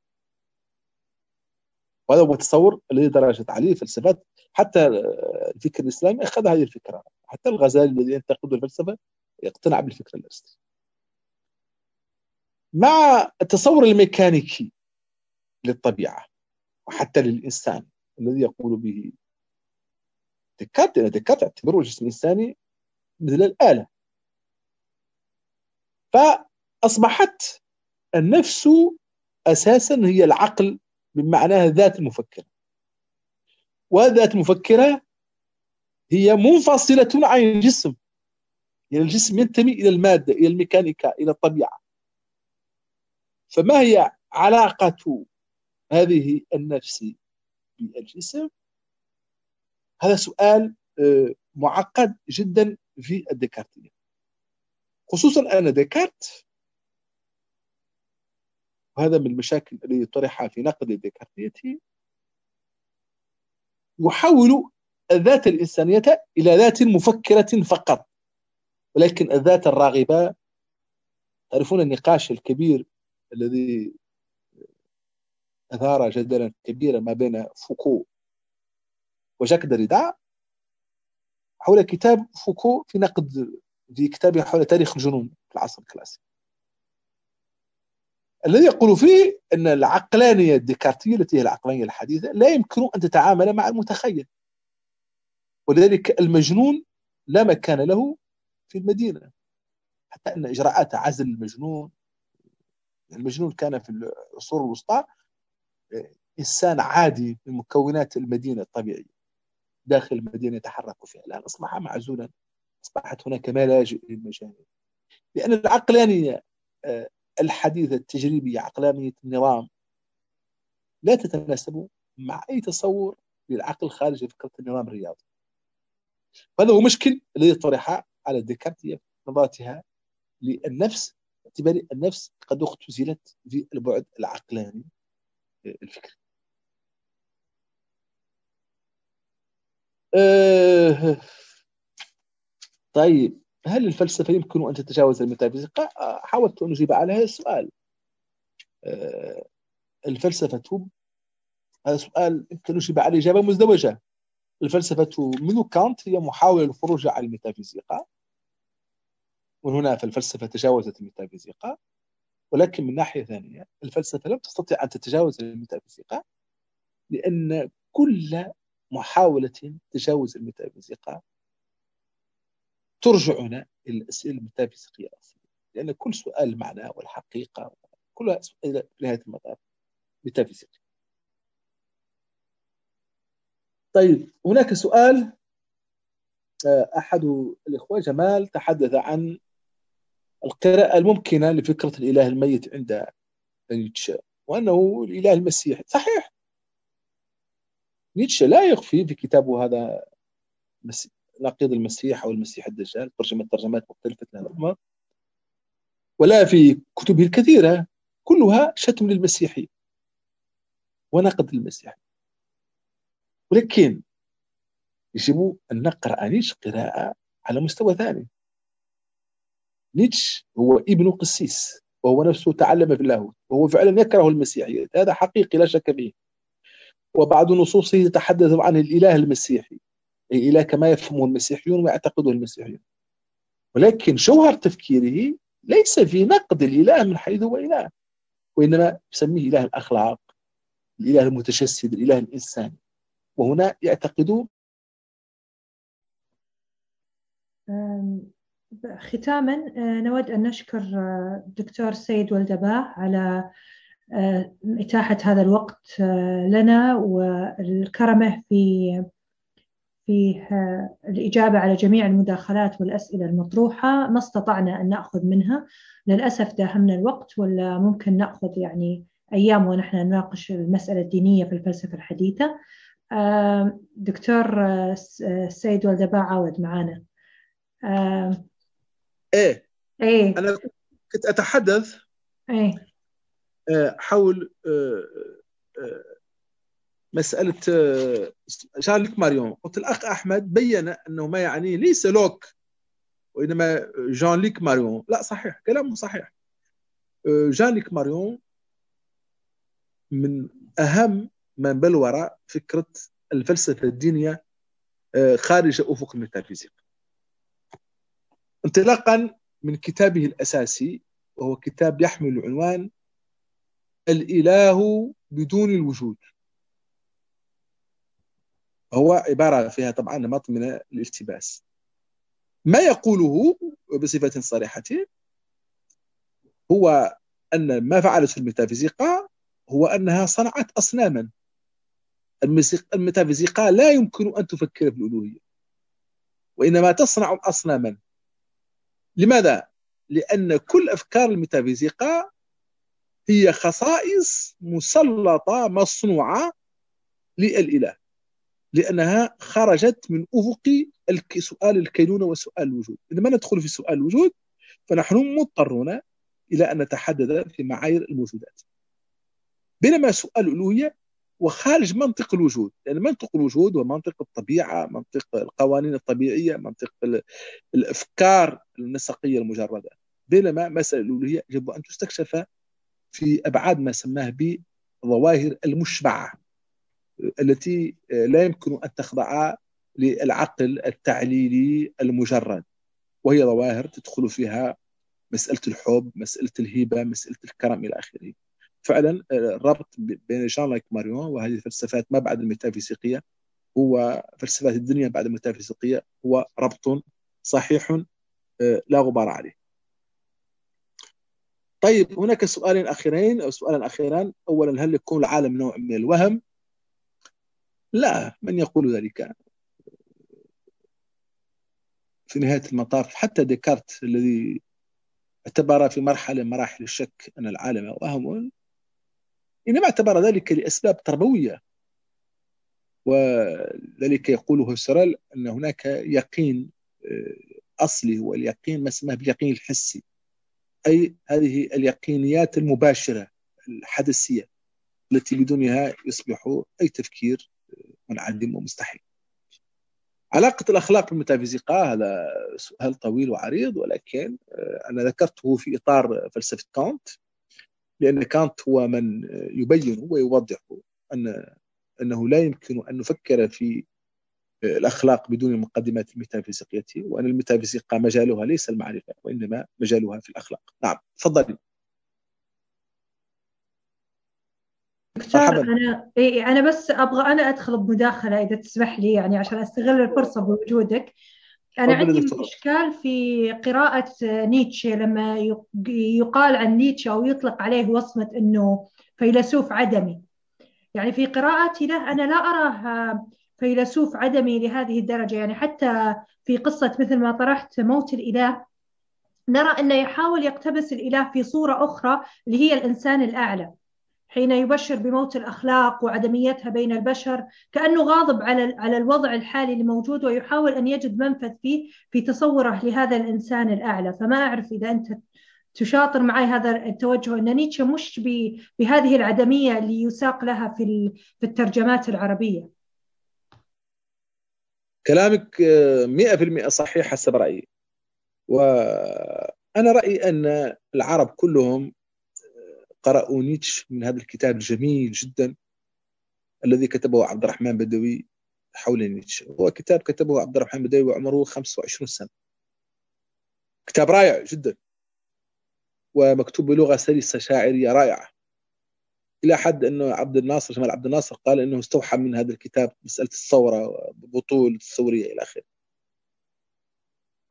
وهذا هو التصور الذي درجت عليه الفلسفات. حتى الفكر الإسلامي أخذ هذه الفكرة. حتى الغزالي الذي ينتقد الفلسفة يقتنع بالفكرة الأرسطي مع التصور الميكانيكي للطبيعة وحتى للإنسان الذي يقول به ديكارت ديكارت يعتبره الجسم الإنساني مثل الآلة. فأصبحت النفس أساسا هي العقل بمعناها ذات المفكرة وذات المفكرة هي منفصلة عن الجسم. يعني الجسم ينتمي إلى المادة إلى الميكانيكا إلى الطبيعة. فما هي علاقة هذه النفس بالجسم؟ هذا سؤال آه، معقد جدا في الديكارتية. خصوصا أن ديكارت وهذا من المشاكل التي طرحها في نقد الديكارتية يحول الذات الإنسانية إلى ذات مفكرة فقط. ولكن الذات الراغبة تعرفون النقاش الكبير الذي أثار جدلا كبيرا ما بين فوكو وجاك دريدا حول كتاب فوكو في نقد في كتابه حول تاريخ الجنون في العصر الكلاسيكي. الذي يقول فيه أن العقلانية الديكارتية التي هي العقلانية الحديثة لا يمكن أن تتعامل مع المتخيل. ولذلك المجنون لا مكان له في المدينة. حتى أن إجراءات عزل المجنون المجنون كان في العصور الوسطى إنسان عادي من مكونات المدينة الطبيعية. داخل المدينة يتحرك فيها. الآن أصبح معزولا أصبحت هناك ملاجئ للمجانين. لأن العقلانية آه، الحديثة التجريبية عقلانية النظام لا تتناسب مع أي تصور للعقل خارج فكرة النظام الرياضي. هذا هو مشكل الذي طرح على ديكارت نظرتها للنفس باعتبار النفس قد اختزلت في البعد العقلاني الفكري. أه. طيب هل الفلسفة يمكن أن تتجاوز الميتافيزيقا؟ آه، حاولت أن أجيب على هذا السؤال أه الفلسفة هذا سؤال يمكن أن أجيب عليه إجابة مزدوجة. الفلسفة منذ كانت هي محاولة للخروج عن الميتافيزيقا ومن هنا فالفلسفة تجاوزت الميتافيزيقا. ولكن من ناحية ثانية الفلسفة لم تستطيع أن تتجاوز الميتافيزيقا لأن كل محاولة تجاوز الميتافيزيقا ترجعنا إلى الأسئلة الميتافيزيقية الأصلية. لأن كل سؤال المعنى والحقيقة كلها في نهاية المطاف ميتافيزيقية طيب هناك سؤال آه، أحد الإخوة جمال تحدث عن القراءة الممكنة لفكرة الإله الميت عند نيتشه وأنه الإله المسيح. صحيح. نيتشه لا يخفي في كتابه هذا نقيض المسيح أو المسيح الدجال. ترجمه ترجمات مختلفة الامر ولا في كتبه الكثيرة. كلها شتم للمسيحي. ونقد للمسيح ولكن يجب أن نقرأ نيتش قراءة على مستوى ثاني. نيتش هو ابن قسيس. وهو نفسه تعلم في اللاهوت. وهو فعلا يكره المسيحية. هذا حقيقي لا شك فيه. وبعض نصوصه يتحدث عن الإله المسيحي. أي إله كما يفهمه المسيحيون ويعتقده المسيحيون. ولكن جوهر تفكيره ليس في نقد الإله من حيث هو إله. وإنما يسميه إله الأخلاق الإله المتجسد الإله الإنساني. وهنا يعتقد ختاما آه، نود أن نشكر الدكتور آه، سيد والدباه على إتاحة هذا الوقت لنا والكرمة في في الإجابة على جميع المداخلات والأسئلة المطروحة. ما استطعنا أن نأخذ منها. للأسف داهمنا الوقت ولا ممكن نأخذ يعني أيام ونحن نناقش المسألة الدينية في الفلسفة الحديثة. دكتور السيد والدباع عاود معنا إيه. إيه. أنا كنت أتحدث إيه. آه، حول آه، آه، مسألة جان لوك ماريون. قلت الأخ أحمد بين أنه ما يعنيه ليس لوك وإنما جان لوك ماريون. لا صحيح كلامه صحيح. جان لوك ماريون من أهم من بلور فكرة الفلسفة الدينية خارج أفق الميتافيزيق انطلاقا من كتابه الأساسي وهو كتاب يحمل عنوان الإله بدون الوجود. هو عبارة فيها طبعا نمط من الالتباس. ما يقوله بصفة صريحة هو أن ما فعلته الميتافيزيقا هو أنها صنعت أصناما. الميتافيزيقا لا يمكن أن تفكر في الألوهية وإنما تصنع أصناما. لماذا؟ لأن كل أفكار الميتافيزيقا هي خصائص مسلطة مصنوعة للإله لأنها خرجت من أفق سؤال الكينونة وسؤال الوجود. عندما ندخل في سؤال الوجود فنحن مضطرون إلى أن نتحدث في معايير الموجودات. بينما سؤال الألوهية وخارج منطق الوجود لأن يعني منطق الوجود ومنطق الطبيعة منطق القوانين الطبيعية منطق الأفكار النسقية المجردة. بينما مسألة الألوهية يجب أن تستكشف في أبعاد ما سماه بظواهر المشبعة التي لا يمكن أن تخضع للعقل التعليلي المجرد وهي ظواهر تدخل فيها مسألة الحب مسألة الهبة مسألة الكرم إلى آخره فعلا الربط بين جان لايك ماريون وهذه الفلسفات ما بعد الميتافيزيقية هو فلسفات الدنيا بعد الميتافيزيقية هو ربط صحيح آه، لا غبار عليه. طيب هناك سؤالين أخيرين أو سؤالا أخيرا اولا هل يكون العالم نوع من الوهم؟ لا من يقول ذلك؟ في نهاية المطاف حتى ديكارت الذي اعتبر في مرحلة مراحل الشك أن العالم وهم إنما اعتبر ذلك لأسباب تربوية وذلك يقول هوسرل أن هناك يقين آه، أصلي هو اليقين ما اسمه باليقين الحسي أي هذه اليقينيات المباشرة الحدثية التي بدونها يصبح أي تفكير منعدم ومستحيل. علاقة الأخلاق بالميتافيزيقا هذا سؤال طويل وعريض ولكن آه، أنا ذكرته في إطار فلسفة كانت لأن كانت هو من يبين ويوضح أن أنه لا يمكن أن نفكر في الأخلاق بدون المقدمات الميتافيزيقية وأن الميتافيزيقا مجالها ليس المعرفة وإنما مجالها في الأخلاق. نعم تفضلي. دكتور أنا إيه أنا بس أبغى أنا أدخل بمداخلة إذا تسمح لي يعني عشان أستغل الفرصة بوجودك. أنا عندي إشكال في قراءة نيتشه لما يقال عن نيتشه أو يطلق عليه وصمة أنه فيلسوف عدمي. يعني في قراءتي له أنا لا أراه فيلسوف عدمي لهذه الدرجة. يعني حتى في قصة مثل ما طرحت موت الإله نرى أنه يحاول يقتبس الإله في صورة أخرى اللي هي الإنسان الأعلى حين يبشر بموت الأخلاق وعدميتها بين البشر كأنه غاضب على على الوضع الحالي اللي موجود ويحاول أن يجد منفذ فيه في تصوره لهذا الإنسان الأعلى. فما أعرف إذا أنت تشاطر معي هذا التوجه أن نيتشه مش بهذه العدمية اللي يساق لها في في الترجمات العربية. كلامك 100% صحيح حسب رأيي. وأنا رأيي أن العرب كلهم قرأوا نيتش من هذا الكتاب الجميل جدا الذي كتبه عبد الرحمن بدوي حول نيتش هو كتاب كتبه عبد الرحمن بدوي وعمره 25 سنة. كتاب رائع جدا ومكتوب بلغة سلسة شاعرية رائعة. إلى حد أنه عبد الناصر جمال عبد الناصر قال أنه استوحى من هذا الكتاب مسألة الثورة بطول الثورية إلى آخره.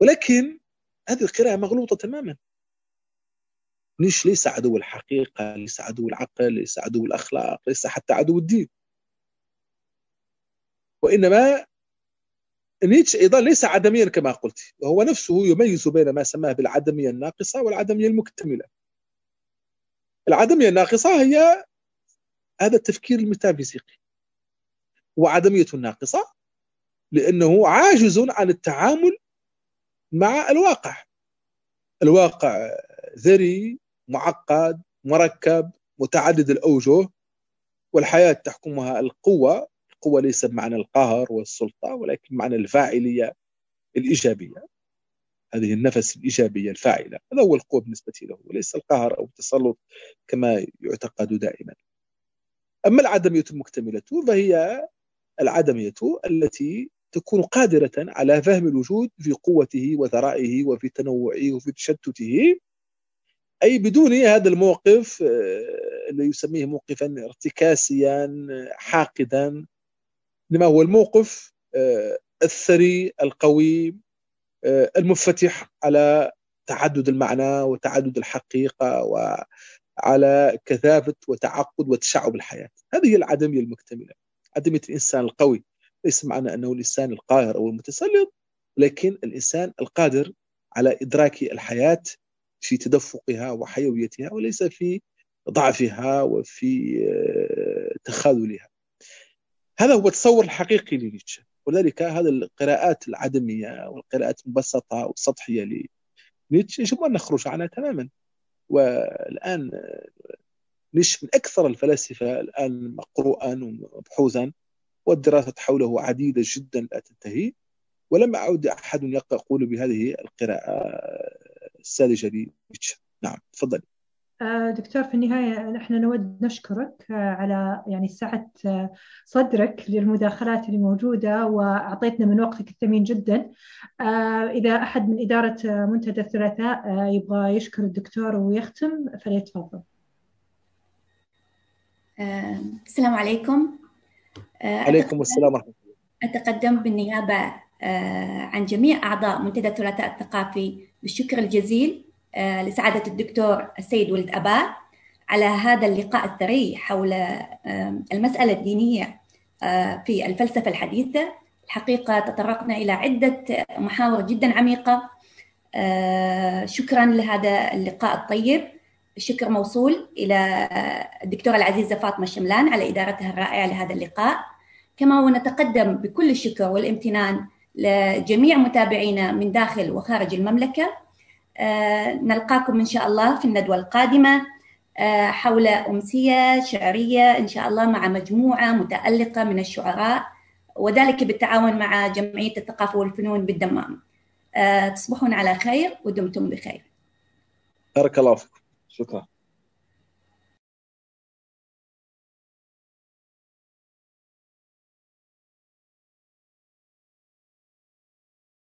ولكن هذه القراءة مغلوطة تماما. نيش ليس عدو الحقيقة ليس عدو العقل ليس عدو الأخلاق ليس حتى عدو الدين. وإنما نيتش أيضا ليس عدميا كما قلت. وهو نفسه يميز بين ما سماه بالعدمية الناقصة والعدمية المكتملة. العدمية الناقصة هي هذا التفكير الميتافيزيقي وعدمية الناقصة لأنه عاجز عن التعامل مع الواقع. الواقع ذري معقد مركب متعدد الأوجه والحياة تحكمها القوة. القوة ليس بمعنى القهر والسلطة ولكن بمعنى الفاعلية الإيجابية. هذه النفس الإيجابية الفاعلة. هذا هو القوة بالنسبة له وليس القهر أو التسلط كما يعتقد دائما. أما العدمية المكتملة فهي العدمية التي تكون قادرة على فهم الوجود في قوته وثرائه وفي تنوعه وفي تشتته أي بدون هذا الموقف آه، الذي يسميه موقفا ارتكاسيا حاقدا لما هو الموقف آه، الثري القوي آه، المنفتح على تعدد المعنى وتعدد الحقيقة وعلى كثافة وتعقد وتشعب الحياة. هذه هي العدمية المكتملة. عدمية الإنسان القوي. ليس معنى أنه الإنسان القاهر أو المتسلط لكن الإنسان القادر على إدراك الحياة في تدفقها وحيويتها وليس في ضعفها وفي آه، تخاذلها. هذا هو التصور الحقيقي لنيتشه. ولذلك هذه القراءات العدمية والقراءات المبسطة والسطحية لنيتشه يجب أن نخرج عنها تماما. والآن آه، نيتشه من أكثر الفلاسفة الآن مقروءا ومبحوثا والدراسات حوله عديدة جدا لا تنتهي ولم أعد أحد يقول بهذه القراءة الساذجة لنيتشه نعم تفضلي. دكتور في النهاية نحن نود نشكرك آه، على يعني سعة آه، صدرك للمداخلات اللي موجودة وأعطيتنا من وقتك الثمين جدا. إذا أحد من إدارة منتدى الثلاثاء يبغى يشكر الدكتور ويختم فليتفضل. السلام عليكم. عليكم السلام ورحمة الله. أتقدم بالنيابة عن جميع أعضاء منتدى الثلاثاء الثقافي بالشكر الجزيل. آه، لسعادة الدكتور السيد ولد أبا على هذا اللقاء الثري حول المسألة الدينية آه، في الفلسفة الحديثة. الحقيقة تطرقنا إلى عدة محاور جدا عميقة. آه، شكرا لهذا اللقاء الطيب. الشكر موصول إلى الدكتورة العزيزة فاطمة الشملان على إدارتها الرائعة لهذا اللقاء. كما ونتقدم بكل الشكر والامتنان لجميع متابعينا من داخل وخارج المملكة. آه، نلقاكم إن شاء الله في الندوة القادمة. آه، حول أمسية شعرية إن شاء الله مع مجموعة متألقة من الشعراء وذلك بالتعاون مع جمعية الثقافة والفنون بالدمام. آه، تصبحون على خير ودمتم بخير. بارك الله فيكم. شكرا.